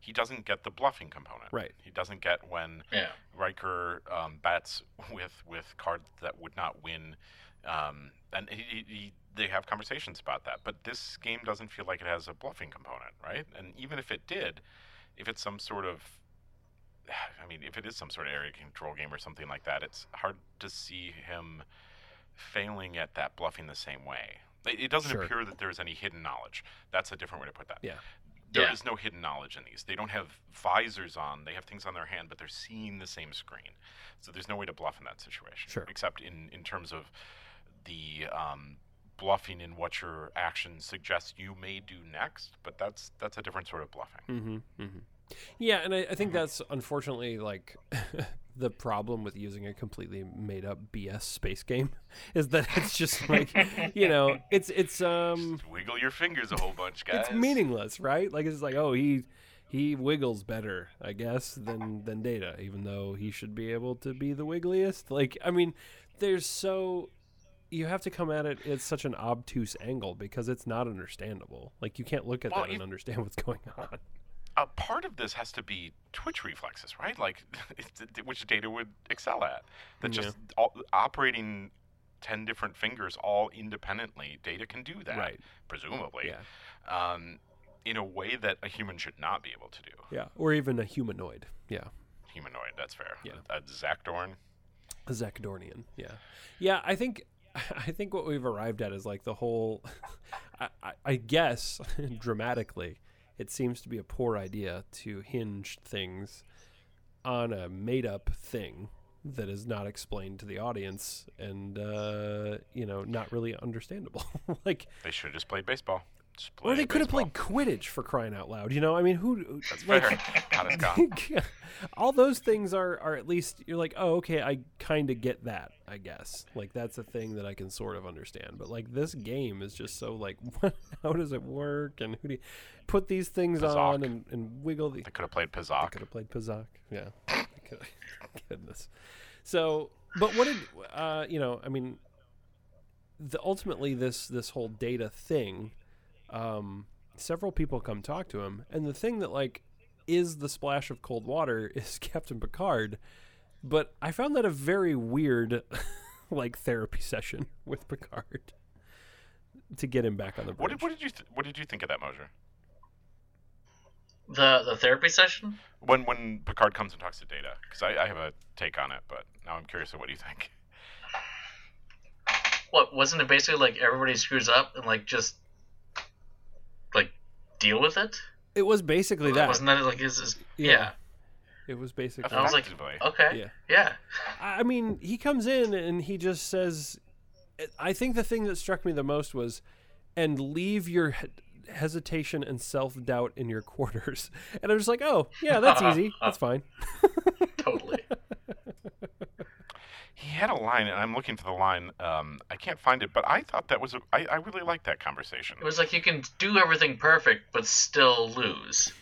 he doesn't get the bluffing component. Right. He doesn't get when Yeah. Riker um, bets with with cards that would not win, um, and he, he, he, they have conversations about that. But this game doesn't feel like it has a bluffing component, right? And even if it did, if it's some sort of I mean, if it is some sort of area control game or something like that, it's hard to see him failing at that bluffing the same way. It, it doesn't Sure. appear that there's any hidden knowledge. That's a different way to put that. Yeah. There is Yeah. no hidden knowledge in these. They don't have visors on. They have things on their hand, but they're seeing the same screen. So there's no way to bluff in that situation. Sure. Except in, in terms of the um, bluffing in what your action suggests you may do next. But that's that's a different sort of bluffing. Mm-hmm, mm-hmm. Yeah, and I, I think that's unfortunately like <laughs> the problem with using a completely made up BS space game <laughs> is that it's just like you know <laughs> it's it's um Wiggle your fingers a whole bunch, guys. it's meaningless, right? Like it's like oh he he wiggles better, I guess, than than Data, even though he should be able to be the wiggliest. Like I mean, there's so you have to come at it at such an obtuse angle because it's not understandable. Like you can't look at Well, that and understand what's going on. A part of this has to be twitch reflexes, right? Like, <laughs> which data would excel at. That Yeah. just all, operating ten different fingers all independently, data can do that, Right. presumably, Yeah. um, in a way that a human should not be able to do. Yeah, or even a humanoid. Yeah, Humanoid, that's fair. Yeah. A, a Zakdorn. a. Yeah, yeah. I think, <laughs> I think what we've arrived at is like the whole. <laughs> I, I, I guess dramatically, it seems to be a poor idea to hinge things on a made-up thing that is not explained to the audience and uh, you know not really understandable. <laughs> like, They should have just played baseball. Or they could have played Quidditch for crying out loud. You know, I mean, who? That's like, fair. God, it's gone. all those things are are at least you're like oh okay i kind of get that i guess like that's a thing that i can sort of understand but like this game is just so like <laughs> how does it work and who do you put these things Pazaak. on and, and wiggle the I could have played I could have played Pazaak. Yeah. <laughs> Goodness. So, but what did uh, you know? I mean, the, ultimately this this whole data thing, um, several people come talk to him, and the thing that like is the splash of cold water <laughs> is Captain Picard. But I found that a very weird, <laughs> like therapy session <laughs> with Picard to get him back on the bridge. What did, what did you th- what did you think of that, Mosier? The the therapy session. When when Picard comes and talks to Data, because I, I have a take on it, but now I'm curious of what do you think. What wasn't it basically like everybody screws up and like just like deal with it? It was basically that. Wasn't that like his? his Yeah. yeah. It was basically. I was like, Effectively. okay, Yeah. yeah. I mean, he comes in and he just says, I think the thing that struck me the most was, and leave your hesitation and self doubt in your quarters. <laughs> And I'm just like, oh, yeah, that's <laughs> easy. That's fine. totally. <laughs> He had a line, and I'm looking for the line. Um, I can't find it, but I thought that was. A, I, I really liked that conversation. It was like you can do everything perfect but still lose.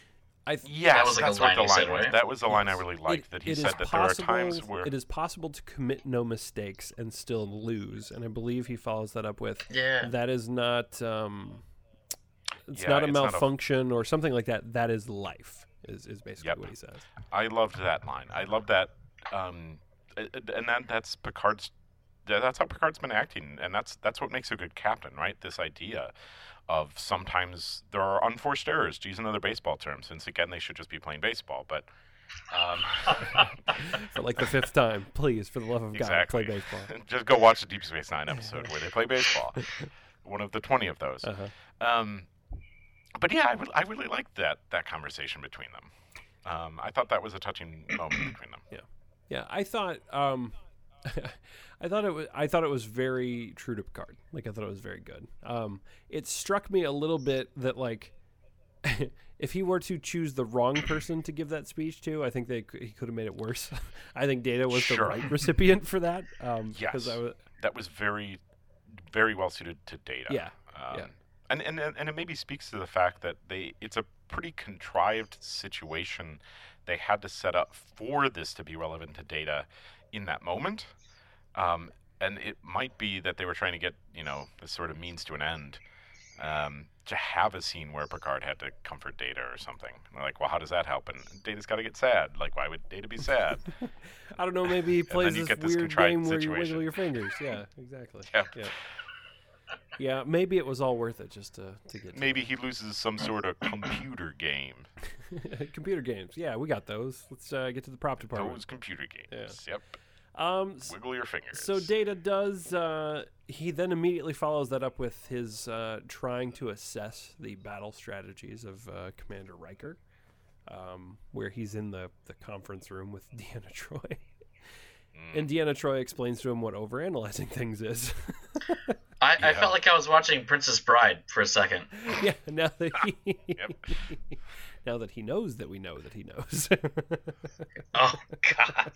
I th- Yes, that was like a that's line what he the line said, was. right? That was the line I really it- liked. that he said that there are times where it is possible to commit no mistakes and still lose. And I believe he follows that up with, Yeah. that is not, um, it's Yeah, not a it's not a- malfunction or something like that. That is life. Is, is basically Yep. what he says. I loved that line. I love that, um, a- a- and that that's Picard's. That's how Picard's been acting, and that's that's what makes a good captain, right? This idea of sometimes there are unforced errors. To use another baseball term, since again they should just be playing baseball, but. Um, <laughs> For like the fifth time, please, for the love of God, exactly. play baseball. <laughs> just go watch the Deep Space Nine episode where they play baseball. <laughs> One of the twenty of those. Uh-huh. Um, but yeah, I—I really liked that that conversation between them. Um, I thought that was a touching moment between them. Yeah, I thought um <laughs> I thought it was I thought it was very true to Picard. Like I thought it was very good. Um it struck me a little bit that like <laughs> if he were to choose the wrong person to give that speech to, I think they he could have made it worse. <laughs> I think Data was the right recipient for that. Um Yes. was That was very, very well suited to Data. Yeah, Um, yeah. And, and and it maybe speaks to the fact that they it's a pretty contrived situation they had to set up for this to be relevant to Data in that moment. Um, and it might be that they were trying to get you know this sort of means to an end. Um, to have a scene where Picard had to comfort Data or something. And like, well, how does that help? And Data's got to get sad. Like, why would Data be sad? <laughs> I don't know, maybe he plays you this get this weird contrived game where you wiggle your fingers. <laughs> Yeah, exactly. Yeah. Yeah. Yeah, maybe it was all worth it just to, to get to Maybe he loses some sort of computer game. <laughs> computer games. Yeah, we got those. Let's uh, get to the prop department. Those computer games. Yep. Um, Wiggle your fingers. so Data does. Uh, he then immediately follows that up with his uh, trying to assess the battle strategies of uh, Commander Riker, um, where he's in the the conference room with <laughs> Deanna Troi. Mm. And Deanna Troi explains to him what overanalyzing <laughs> things is. <laughs> I, I Yeah. felt like I was watching Princess Bride for a second. <laughs> yeah, now that he Yep. now that he knows that we know that he knows. Oh God.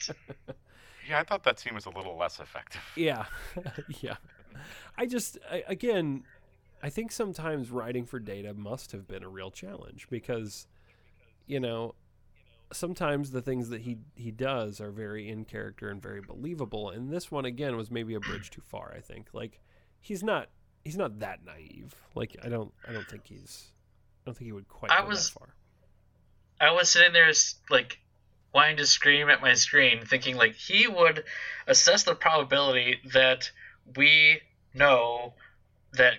Yeah, I thought that scene was a little less effective. Yeah, yeah. I just I, again, I think sometimes writing for data must have been a real challenge because, you know, sometimes the things that he he does are very in character and very believable, and this one again was maybe a bridge too far. I think like he's not he's not that naive. Like I don't I don't think he's I don't think he would quite I go was- that far. I was sitting there like wanting to scream at my screen, thinking like he would assess the probability that we know that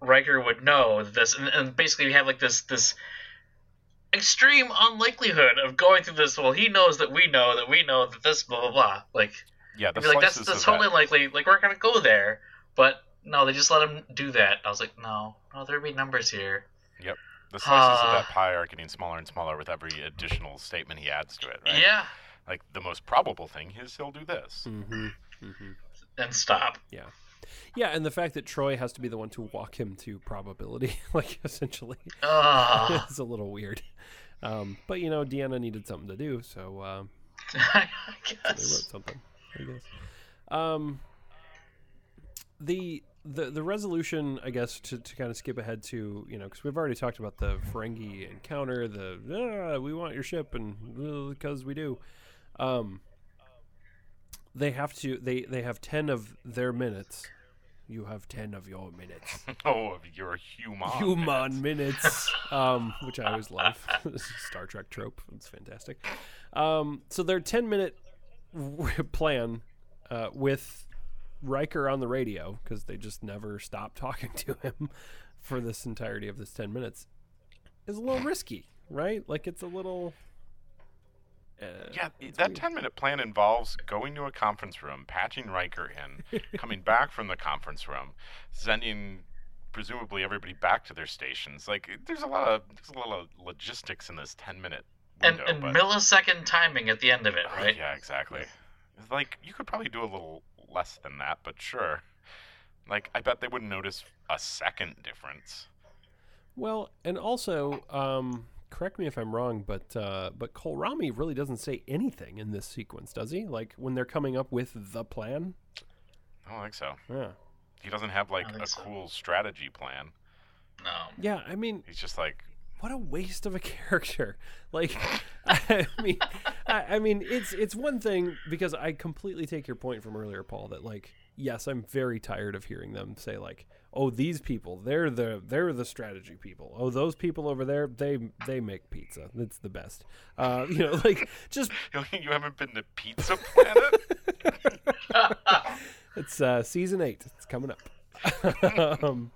Riker would know this, and, and basically we have like this this extreme unlikelihood of going through this. Well, he knows that we know that we know that this blah blah blah. Like, Yeah, the like that's slices that's totally that. likely. Like we're gonna go there, but no, they just let him do that. I was like, no, no, there'd be numbers here. Yep, the slices of Ah. that pie are getting smaller and smaller with every additional statement he adds to it. Right? Yeah, Like the most probable thing is he'll do this. Mm-hmm. Mm-hmm. and stop. Yeah, and the fact that Troi has to be the one to walk him to probability, <laughs> like essentially, Ugh. is a little weird. Um, but you know, Deanna needed something to do, so um, <laughs> I they wrote guess. something. I guess. Um, the the the resolution, I guess, to, to kind of skip ahead to you know, because we've already talked about the Ferengi encounter, the ah, we want your ship, and because we do. Um, they have to they they have 10 of their minutes You have ten of your minutes. <laughs> oh, you're a human. Human minutes, <laughs> um, which I always love. <laughs> this is Star Trek trope. It's fantastic. Um, so their ten minute w- plan uh, with Riker on the radio because they just never stop talking to him for this entirety of this ten minutes is a little risky, right? Like it's a little. Uh, Yeah, it's that weird. 10 minute plan involves going to a conference room, patching Riker in, <laughs> coming back from the conference room, sending presumably everybody back to their stations. Like there's a lot of there's a lot of logistics in this 10 minute And, window. and but, millisecond timing at the end of it, Oh, right? yeah, exactly. It's like you could probably do a little less than that, but sure. Like I bet they wouldn't notice a second difference. Well, and also, um, correct me if I'm wrong, but uh, but Kolrami really doesn't say anything in this sequence, does he? Like when they're coming up with the plan. I don't think so. Yeah. He doesn't have like a so. cool strategy plan. No. Yeah. I mean, He's just like what a waste of a <laughs> character. Like, <laughs> I mean, I, I mean, it's it's one thing because I completely take your point from earlier, Paul. That like, yes, I'm very tired of hearing them say like, "Oh, these people, they're the they're the strategy people. Oh, those people over there, they they make pizza. That's the best." Uh, <laughs> you know, like just <laughs> you haven't been to Pizza Planet? <laughs> It's uh, season eight. It's coming up. um,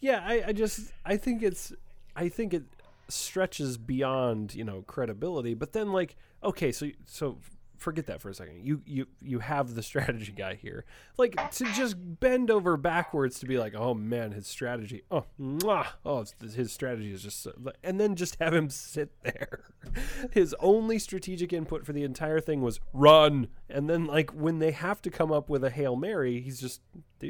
yeah, I, I just I think it's I think it stretches beyond you know credibility. But then like okay, so so forget that for a second. You you you have the <laughs> strategy guy here. Like to just bend over backwards to be like, oh man, his strategy. Oh, mwah, oh, his strategy is just, so, and then just have him sit <laughs> there. His only strategic input for the entire thing was run, and then like when they have to come up with a hail mary, he's just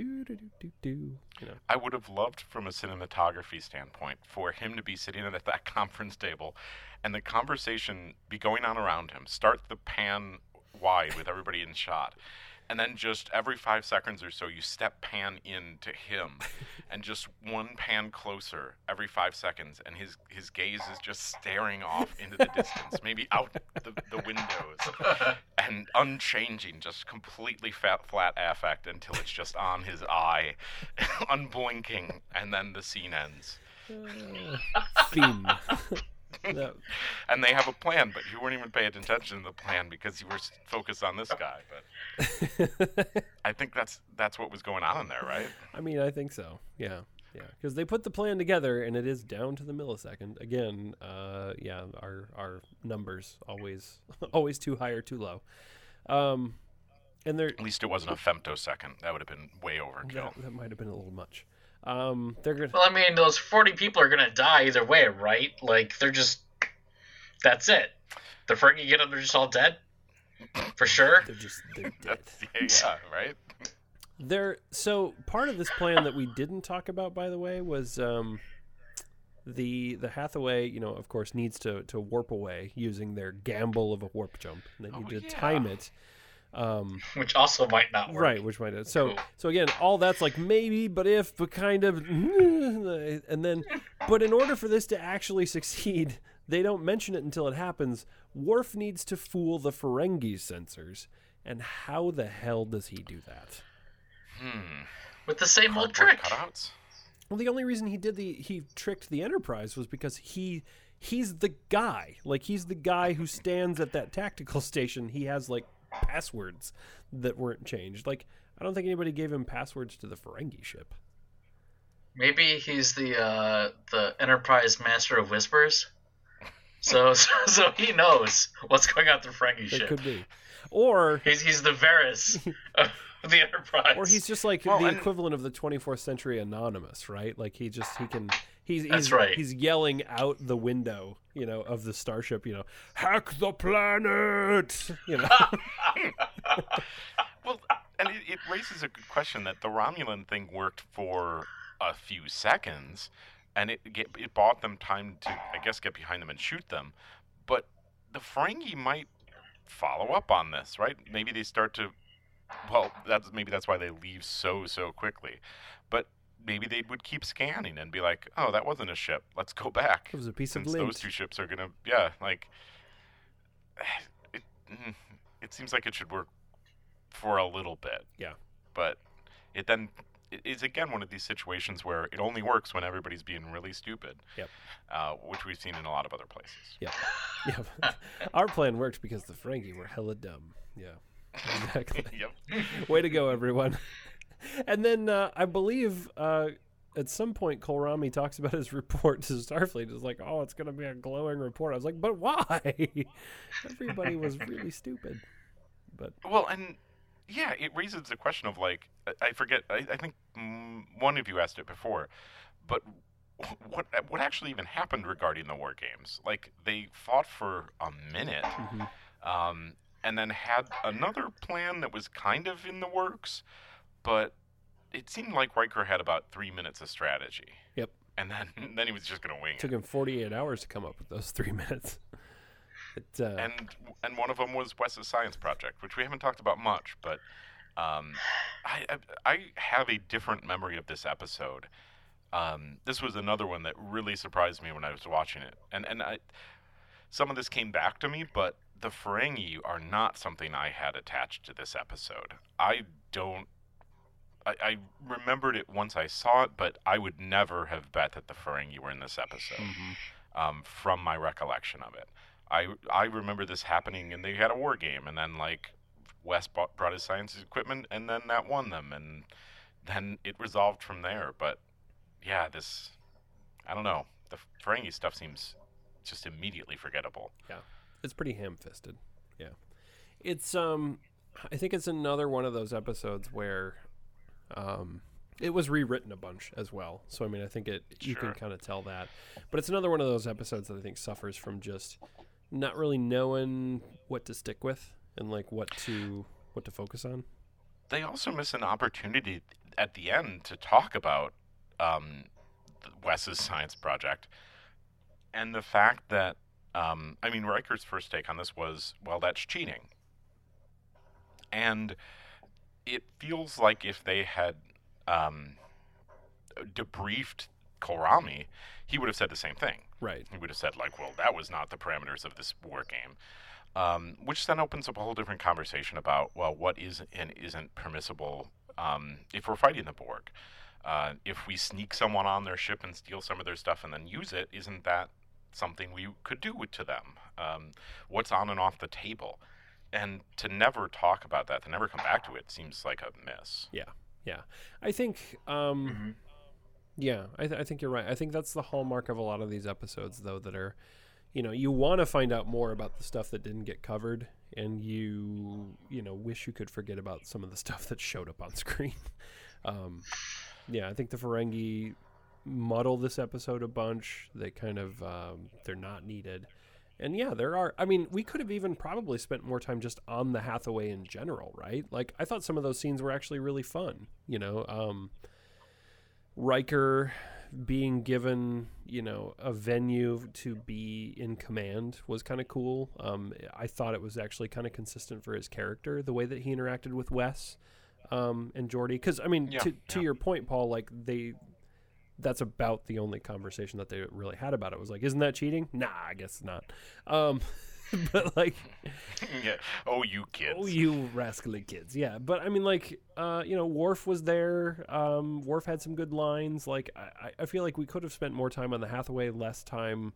do do do do. I would have loved, from a cinematography standpoint, for him to be sitting at that <laughs> conference table and the conversation be going on around him. Start the pan wide with everybody in shot. And then just every five seconds or so, you step pan in to him, <laughs> and just one pan closer every five seconds, and his his gaze is just staring off into the distance, maybe out the, the windows, <laughs> and unchanging, just completely fat, flat affect until it's just on his eye, <laughs> unblinking, and then the scene ends. Mm. Theme. <laughs> That- And they have a plan, but you weren't even paying attention to the plan because you were focused on this guy. But <laughs> I think that's that's what was going on in there, right? I mean, I think so. Yeah, yeah, because they put the plan together, and it is down to the millisecond. Again, uh, yeah, our our numbers always <laughs> always too high or too low. Um, and they're At least it wasn't a femtosecond. That would have been way overkill. that, that might have been a little much. Um, they're gonna. Well, I mean, those 40 people are going to die either way, right? Like, they're just. That's it. The Fergie get them, they're just all dead? For sure? They're just they're <laughs> dead. Yeah, yeah, right. There. So part of this plan that we didn't talk about, by the way, was um, the the Hathaway. You know, of course, needs to to warp away using their gamble of a warp jump. They need Oh, to yeah. time it. Um, Which also might not work. right, which might not. so Cool. so again, all that's like maybe, but if, but kind of, <laughs> and then, but in order for this to actually succeed, they don't mention it until it happens. Worf needs to fool the Ferengi sensors, and how the hell does he do that? Hmm. With the same old trick. cutouts. Well, the only reason he did the he tricked the Enterprise was because he he's the guy. Like he's the guy who stands at that tactical <laughs> station. He has like passwords that weren't changed. Like I don't think anybody gave him passwords to the Ferengi ship. Maybe he's the uh, the Enterprise Master of Whispers. So, <laughs> so, so he knows what's going on with the Ferengi That ship. could be. Or He's, he's the Varys <laughs> of the Enterprise. or he's just like Well, the and- equivalent of the 24th century anonymous, right? Like he just he can he's That's he's, right. he's yelling out the window, you know, of the starship, you know, hack the planet, you know. <laughs> <laughs> Well, and it, it raises a good question that the Romulan thing worked for a few seconds, and it it bought them time to, I guess, get behind them and shoot them. But the Ferengi might follow up on this, right? Maybe they start to. Well, that's maybe that's why they leave so so quickly. But maybe they would keep scanning and be like, "Oh, that wasn't a ship. Let's go back." It was a piece of Since lint. those two ships are gonna, yeah, like. <sighs> It, it seems like it should work for a little bit Yeah. but it then is again one of these situations where it only works when everybody's being really stupid. Yep. Uh, which we've seen in a lot of other places. Yeah. <laughs> yeah. <laughs> Our plan worked because the Ferengi were hella dumb. Yeah. <laughs> Exactly. yep. Way to go, everyone. <laughs> And then uh, I believe uh, at some point Kolrami talks about his <laughs> report to Starfleet. It's like, oh, it's going to be a glowing report. I was like, but why? <laughs> Everybody was really stupid. But Well, and yeah, it raises the question of like I- forget. I, I think one of you asked it before, but what what actually even happened regarding the war games? Like they fought for a minute, Mhm. um, and then had another plan that was kind of in the works, but it seemed like Riker had about three minutes of strategy. Yep. And then <laughs> then he was just gonna wing it took him 48 hours to come up with those three <laughs> minutes. It, uh, And and one of them was Wes's science project, which we haven't talked about much, but um, I, I I have a different memory of this episode. Um, this was another one that really surprised me when I was watching it, and and I, some of this came back to me, but the Ferengi are not something I had attached to this episode. I don't. I, I remembered it once I saw it, but I would never have bet that the Ferengi were in this episode mhm. um, from my recollection of it. I I remember this happening, and they had a war game, and then like Wes bought, brought his science equipment, and then that won them, and then it resolved from there. But yeah, this I don't know. The Ferengi stuff seems just immediately forgettable. Yeah, it's pretty ham-fisted. Yeah. It's um I think it's another one of those episodes where um it was rewritten a bunch as well. So I mean I think it you can kind of tell that. But it's another one of those episodes that I think suffers from just not really knowing what to stick with and like what to what to focus on. They also miss an opportunity at the end to talk about um, Wes's science project and the fact that um, I mean Riker's first take on this was well that's cheating, and it feels like if they had um, debriefed Kolrami, he would have said the same thing. Right. He would have said like, well, that was not the parameters of this war game. Um, which then opens up a whole different conversation about well, what is and isn't permissible um, if we're fighting the Borg. Uh, if we sneak someone on their ship and steal some of their stuff and then use it, isn't that something we could do to them? Um, what's on and off the table? And to never talk about that, to never come back to it, seems like a miss. Yeah. Yeah. I think um Yeah, I, th- I think you're right. I think that's the hallmark of a lot of these episodes, though, that are, you know, you want to find out more about the stuff that didn't get covered, and you, you know, wish you could forget about some of the stuff that showed up on <laughs> screen. um, yeah, I think the Ferengi muddle this episode a bunch. They kind of, um, they're not needed. And yeah, there are. I mean, we could have even probably spent more time just on the Hathaway in general, right? Like, I thought some of those scenes were actually really fun. You know, um, Riker being given, you know, a venue to be in command was kind of cool. Um, I thought it was actually kind of consistent for his character, the way that he interacted with Wes um, and Geordi. Because I mean, Yeah, to to yeah. your point, Paul, like they. That's about the only conversation that they really had about it. Was like, isn't that cheating? Nah, I guess not. Um, <laughs> but like, <laughs> yeah. Oh, you kids. Oh, you rascally kids. Yeah. But I mean, like, uh, you know, Worf was there. Um, Worf had some good lines. Like, I, I- I feel like we could have spent more time on the Hathaway, less time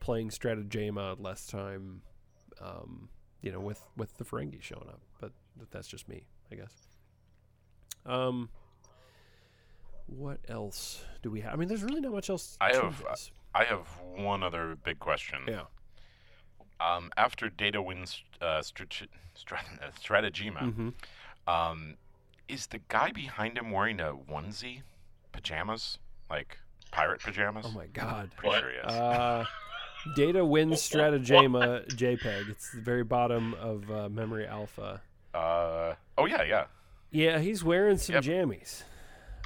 playing Stratagema, less time, um, you know, with, with the Ferengi showing up. But that's just me, I guess. Um, what else do we have? I mean, there's really not much else. I to have, this. I have one other big question. Yeah. Um, after Data wins uh, strate- strat- uh, Stratagema, hmm um, is the guy behind him wearing a onesie, pajamas, like pirate pajamas? Oh my God. Pretty sure he is. Uh, Data wins Stratagema JPEG. It's the very bottom of uh, Memory Alpha. Uh, oh yeah, yeah. Yeah, he's wearing some Yep. jammies.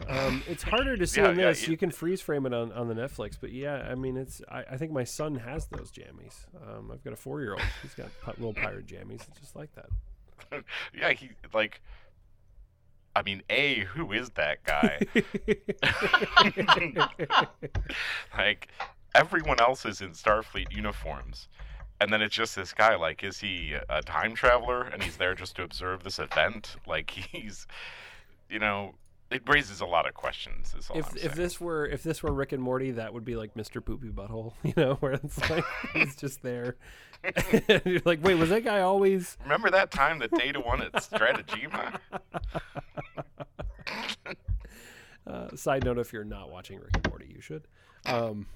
Um, it's <laughs> harder to see Yeah, in yeah, this. it- you can freeze frame it on, on the Netflix, but yeah, I mean, it's. I, I think my son has those jammies. Um, I've got a four year old. He's got little pirate jammies, just like that. <laughs> yeah, he like. I mean, a who is that guy? <laughs> like everyone else is in Starfleet uniforms, and then it's just this guy. Like, is he a time traveler and he's there just to observe this event? Like he's, you know, it raises a lot of questions. Is all if if this were if this were Rick and Morty, that would be like Mr. Poopy Butthole, <laughs> you know, where it's like he's just there. <laughs> you're like, wait, was that guy always? <laughs> remember that time that Data won at Stratagema? Uh, side note: If you're not watching Rick and Morty, you should. Um,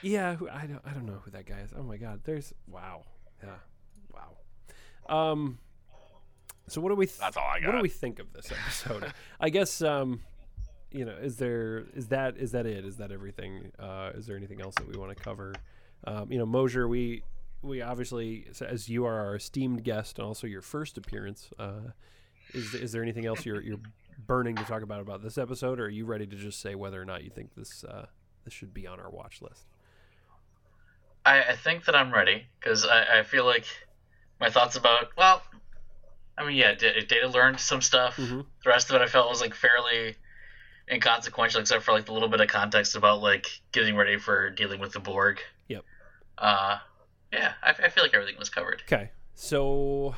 yeah, who, I don't I don't know who that guy is. Oh my God, there's wow, yeah, wow. Um, so what do we? Th- That's all I What do we think of this episode? I guess um, you know, is there is that is that it? Is that everything? Uh, is there anything else that we want to cover? Um, you know, Mosier, we we obviously, as you are our esteemed guest and also your first appearance, uh, is is there anything else you're you're burning to talk about about this episode, or are you ready to just say whether or not you think this uh, this should be on our watch list? I, I think that I'm ready because I, I feel like my thoughts about well, I mean yeah, D- Data learned some stuff. Mhm. The rest of it I felt was like fairly inconsequential, except for like the little bit of context about like getting ready for dealing with the Borg. Yep. Uh, yeah, I, I feel like everything was covered. Okay, so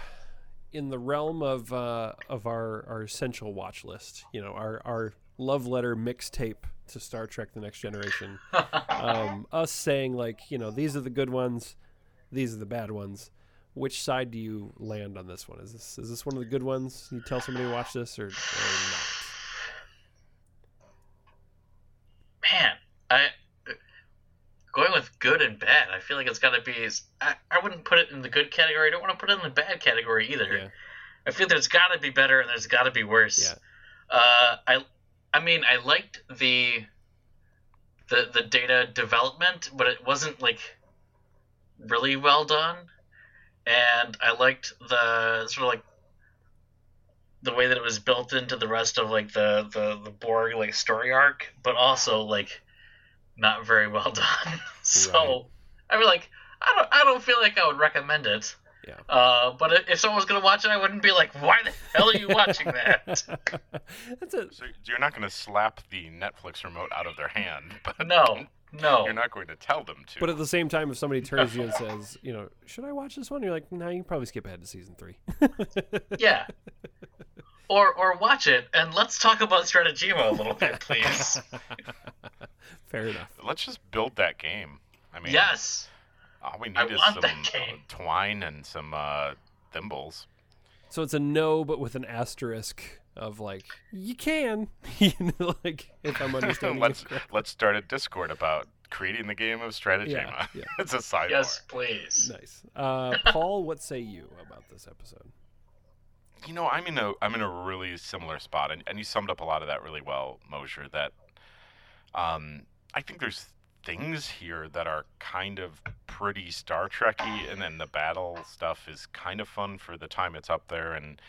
in the realm of uh, of our our essential watch list, you know, our our love letter mixtape to Star Trek: The Next Generation, <laughs> um, us saying like, you know, these are the good ones, these are the bad ones. Which side do you land on this one? Is this is this one of the good ones? You tell somebody to watch this or, or not? Man, I going with good and bad. I feel like it's got to be. I, I wouldn't put it in the good category. I don't want to put it in the bad category either. Yeah. I feel there's got to be better and there's got to be worse. Yeah. Uh, I, I mean, I liked the, the the data development, but it wasn't like really well done. And I liked the sort of like the way that it was built into the rest of like the the the Borg like story arc, but also like not very well <laughs> done. so Right. I mean, like I don't I don't feel like I would recommend it. Yeah. Uh, but if someone was gonna watch it, I wouldn't be like, "Why the hell are you watching that?" <laughs> That's a So you're not going to slap the Netflix remote out of their hand, but No, no. you're not going to tell them to. But at the same time, if somebody turns you and <laughs> says, you know, should I watch this one? You're like, no, you can probably skip ahead to season three. <laughs> Yeah. Or or watch it and let's talk about Stratagema a little bit, please. <laughs> Fair enough. Let's just build that game. I mean, yes. all we need I is some uh, twine and some uh, thimbles. So it's a no, but with an asterisk of like, you can. <laughs> you know, like, if I'm <laughs> understanding let's let's start a Discord about creating the game of Stratagema. Yeah, <laughs> yeah. it's a sidebar. Yes, please. Nice. Uh, Paul, what say you about this episode? You know, I'm in a I'm in a really similar spot, and, and you summed up a lot of that really well, Mosier. That um, I think there's things here that are kind of pretty Star Trekky, and then the battle stuff is kind of fun for the time it's up there, and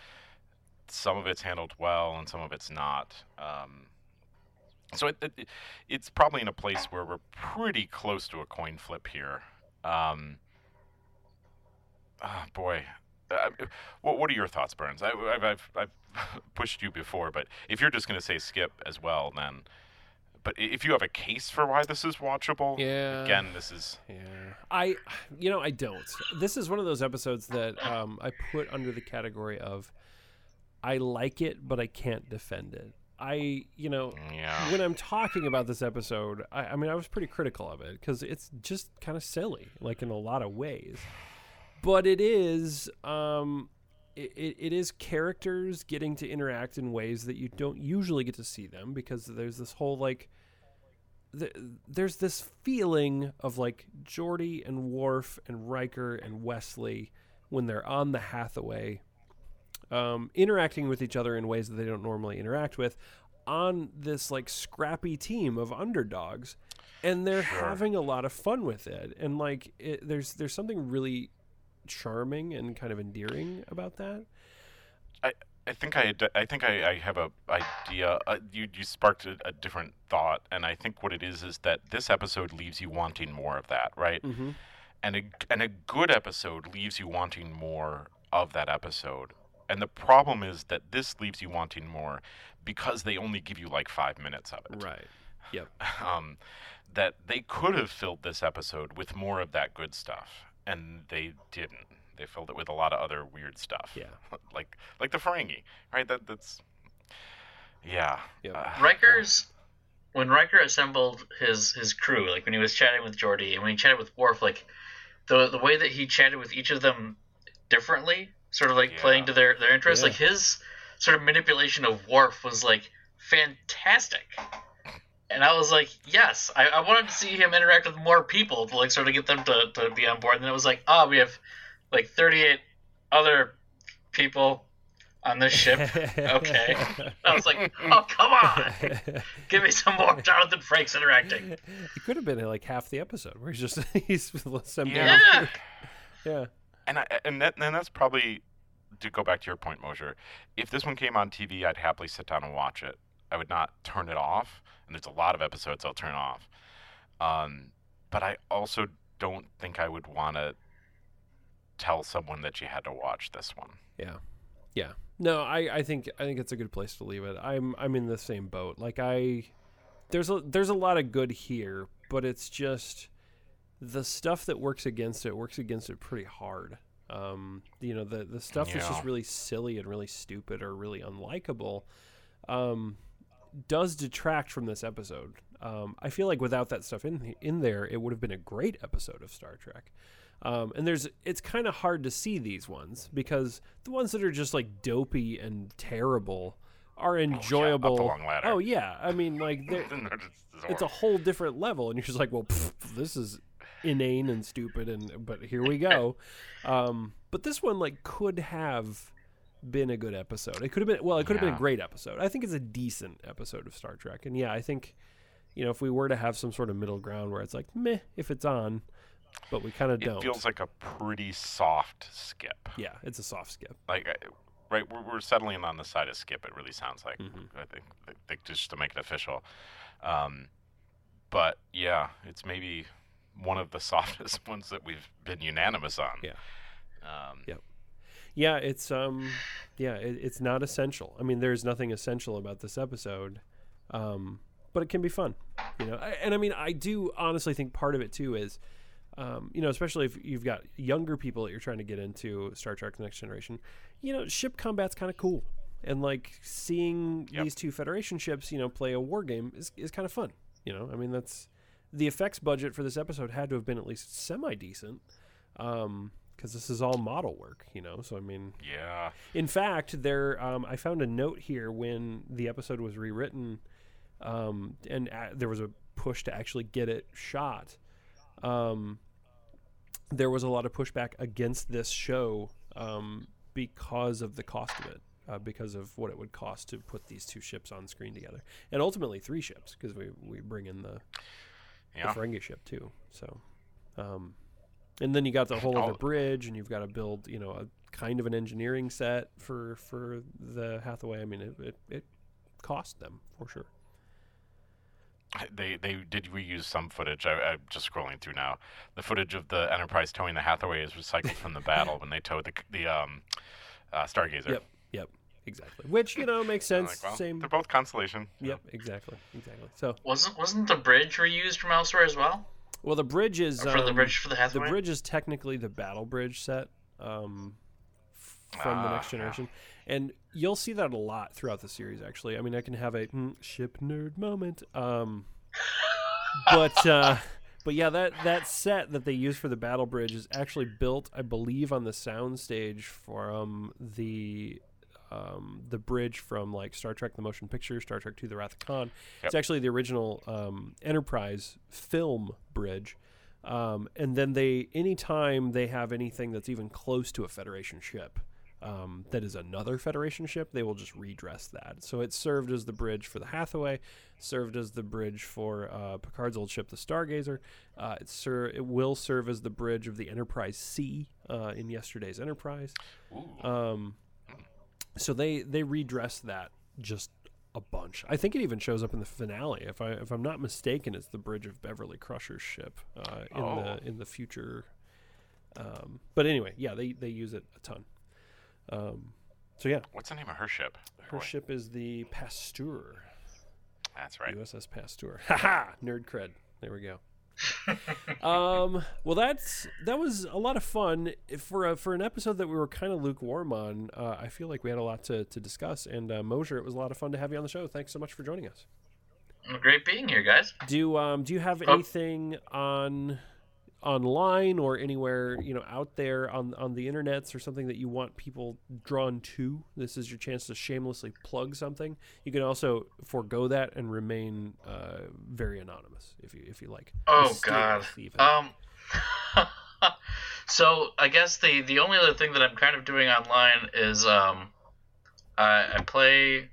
some of it's handled well, and some of it's not. Um, so it, it, it's probably in a place where we're pretty close to a coin flip here. Um, ah, boy, uh, what, what are your thoughts, Burns? I, I've, I've, I've <laughs> pushed you before, but if you're just going to say skip as well, then. But if you have a case for why this is watchable, Yeah. again, this is Yeah, I, you know, I don't. This is one of those episodes that um, I put under the category of I like it, but I can't defend it. I, you know, yeah. when I'm talking about this episode, I, I mean, I was pretty critical of it because it's just kind of silly, like in a lot of ways. But it is, um, it, it, it is characters getting to interact in ways that you don't usually get to see them because there's this whole like, th- there's this feeling of like Geordi and Worf and Riker and Wesley when they're on the Hathaway um, interacting with each other in ways that they don't normally interact with on this like scrappy team of underdogs and they're Sure. having a lot of fun with it and like it, there's there's something really charming and kind of endearing about that I I think I, I think I, I have a idea. Uh, you you sparked a, a different thought, and I think what it is is that this episode leaves you wanting more of that, right? mm-hmm. and a and a good episode leaves you wanting more of that episode. And the problem is that this leaves you wanting more because they only give you like five minutes of it. right yep <laughs> Um, that they could have filled this episode with more of that good stuff, and they didn't. They filled it with a lot of other weird stuff. Yeah. <laughs> like like the Ferengi, right? That that's Yeah. Yep. Uh, Riker's when Riker assembled his his crew, like when he was chatting with Geordi and when he chatted with Worf, like the the way that he chatted with each of them differently, sort of like Yeah. playing to their their interests, Yeah. like his sort of manipulation of Worf was like fantastic. And I was like, yes, I, I wanted to see him interact with more people to like sort of get them to, to be on board. And then it was like, oh, we have like 38 other people on this ship. <laughs> okay. I was like, oh, come on. <laughs> Give me some more Jonathan Frakes interacting. it could have been like half the episode where he's just <laughs> he's assembling. Yeah. Yeah. And I, and that and that's probably to go back to your point, Mosier. If this one came on TV, I'd happily sit down and watch it. I would not turn it off. And there's a lot of episodes I'll turn off. Um, but I also don't think I would want to tell someone that you had to watch this one. Yeah. Yeah. No, I, I think I think it's a good place to leave it. I'm I'm in the same boat. Like I there's a there's a lot of good here, but it's just the stuff that works against it works against it pretty hard. Um, you know, the the stuff that's just really silly and really stupid or really unlikable um, does detract from this episode. Um, I feel like without that stuff in in there, it would have been a great episode of Star Trek. Um, and there's it's kind of hard to see these ones because the ones that are just like dopey and terrible are enjoyable. long ladder. Oh yeah, I mean like <laughs> it's a whole different level, and you're just like, well, pff, this is inane and stupid, and but here we go. Um, but this one like could have been a good episode. It could have been well, it could have been a great episode. I think it's a decent episode of Star Trek, and yeah, I think you know if we were to have some sort of middle ground where it's like meh if it's on, but we kind of it don't. feels like a pretty soft skip. yeah, it's a soft skip. Like, I- right, we're, we're settling on the side of skip. It really sounds like. Mhm. I think, think just to make it official. Um, but yeah, it's maybe one of the <laughs> softest ones that we've been unanimous on. Yeah. Um, Yep. Yeah, it's um, yeah, it, it's not essential. I mean, there's nothing essential about this episode, um, but it can be fun, you know. I- And I mean, I do honestly think part of it too is, um, you know, especially if you've got younger people that you're trying to get into Star Trek: The Next Generation, you know, ship combat's kind of cool, and like seeing Yep. these two Federation ships, you know, play a war game is is kind of fun. You know, I mean, that's the effects budget for this episode had to have been at least semi decent. Um, because this is all model work, you know. So I mean, Yeah. in fact, there um, I found a note here when the episode was rewritten, um, and a there was a push to actually get it shot. Um, there was a lot of pushback against this show um, because of the cost of it, uh, because of what it would cost to put these two ships on screen together, and ultimately three ships because we we bring in the Yeah. the Ferengi ship too. So, um, and then you got the whole other Oh. bridge, and you've got to build, you know, a kind of an engineering set for for the Hathaway. I mean, it it, it cost them for sure. They they did reuse some footage. I, I'm just scrolling through now. The footage of the Enterprise towing the Hathaway is recycled from the <laughs> battle when they towed the the um, uh, Stargazer. Yep, exactly. Which you know makes sense. like, well, Same. They're both Constellation. Yep, exactly, exactly. So, Wasn't wasn't the bridge reused from elsewhere as well? well, the bridge is Or for the um, bridge for the Hathaway? the bridge is technically the battle bridge set um, f- from the Ah, next yeah. generation, and you'll see that a lot throughout the series. Actually, I mean, I can have a mm, ship nerd moment, um, <laughs> but uh, but yeah, that that set that they use for the battle bridge is actually built, I believe, on the soundstage from the. Um, the bridge from like Star Trek: The Motion Picture, Star Trek II: The Wrath of Khan. It's actually the original um, Enterprise film bridge. Um, and then they, anytime they have anything that's even close to a Federation ship, um, that is another Federation ship, they will just redress that. So it served as the bridge for the Hathaway, served as the bridge for uh, Picard's old ship, the Stargazer. Uh, it, ser- it will serve as the bridge of the Enterprise C uh, in yesterday's Enterprise. Um, so they they redress that just a bunch. I think it even shows up in the finale. If I if I'm not mistaken, it's the bridge of Beverly Crusher's ship uh, in Oh. the in the future. Um, but anyway, yeah, they they use it a ton. Um, so yeah, What's the name of her ship? her Boy, ship is the Pasteur, That's right. USS Pasteur. <laughs> Ha ha! Nerd cred. There we go. Um, well, that's that was a lot of fun for a, for an episode that we were kind of lukewarm on. Uh, I feel like we had a lot to, to discuss, and uh, Mosier, it was a lot of fun to have you on the show. Thanks so much for joining us. Great being here, guys. Do um do you have Oh. anything on online or anywhere you know out there on on the internets or something that you want people drawn to? This is your chance to shamelessly plug something. You can also forego that and remain uh, very anonymous if you if you like. Oh God. Even. Um. <laughs> so I guess the the only other thing that I'm kind of doing online is um, I, I play.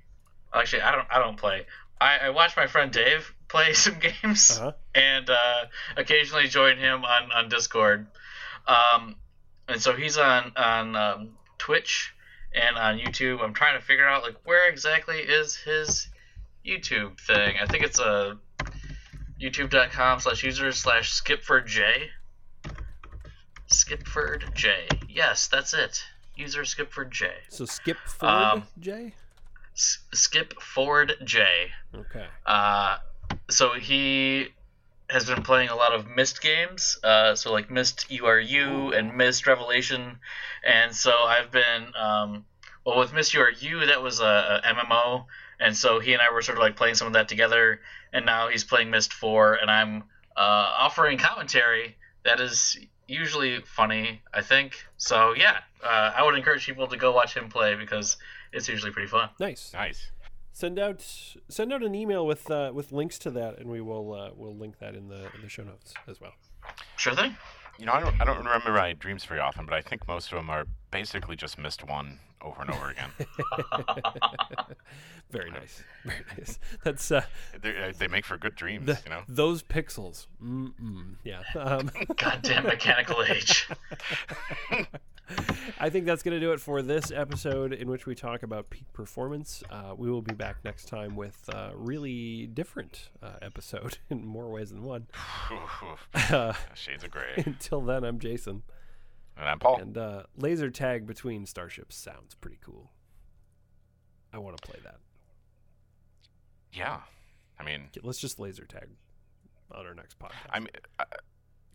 Actually, I don't. I don't play. I, I watch my friend Dave play <laughs> some games Uh-huh. and uh, occasionally join him on on Discord. Um, and so he's on on um, Twitch and on YouTube. I'm trying to figure out like where exactly is his YouTube thing. I think it's a youtube.com slash user slash skipfordj. Skipford J. Yes, that's it. User Skipford J. So skip forward, Um, Jay. S- Skip Forward J. Okay. Uh, so he has been playing a lot of Myst games, uh, so like Myst URU and Myst Revelation, and so I've been um, well with Myst URU that was a, a MMO, and so he and I were sort of like playing some of that together, and now he's playing Myst Four, and I'm uh, offering commentary that is usually funny, I think. So yeah, uh, I would encourage people to go watch him play because it's usually pretty fun. Nice. Nice. Send out send out an email with uh, with links to that, and we will uh, we'll link that in the in the show notes as well. Sure thing. You know, I don't, I don't remember my dreams very often, but I think most of them are basically just Myst one over and over again. <laughs> Very nice. Very nice. That's uh, They're- uh, they make for good dreams, the, you know. those pixels. Mm-mm. Yeah. Um, <laughs> Goddamn mechanical age. <laughs> I think that's going to do it for this episode in which we talk about peak performance. Uh, we will be back next time with a really different uh, episode in more ways than one. <sighs> Uh, Shades of gray. until then, I'm Jason. And I'm Paul. And uh, laser tag between starships sounds pretty cool. I want to play that. Yeah. I mean, Let's just laser tag on our next podcast. I'm. Uh,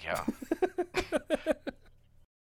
yeah. <laughs>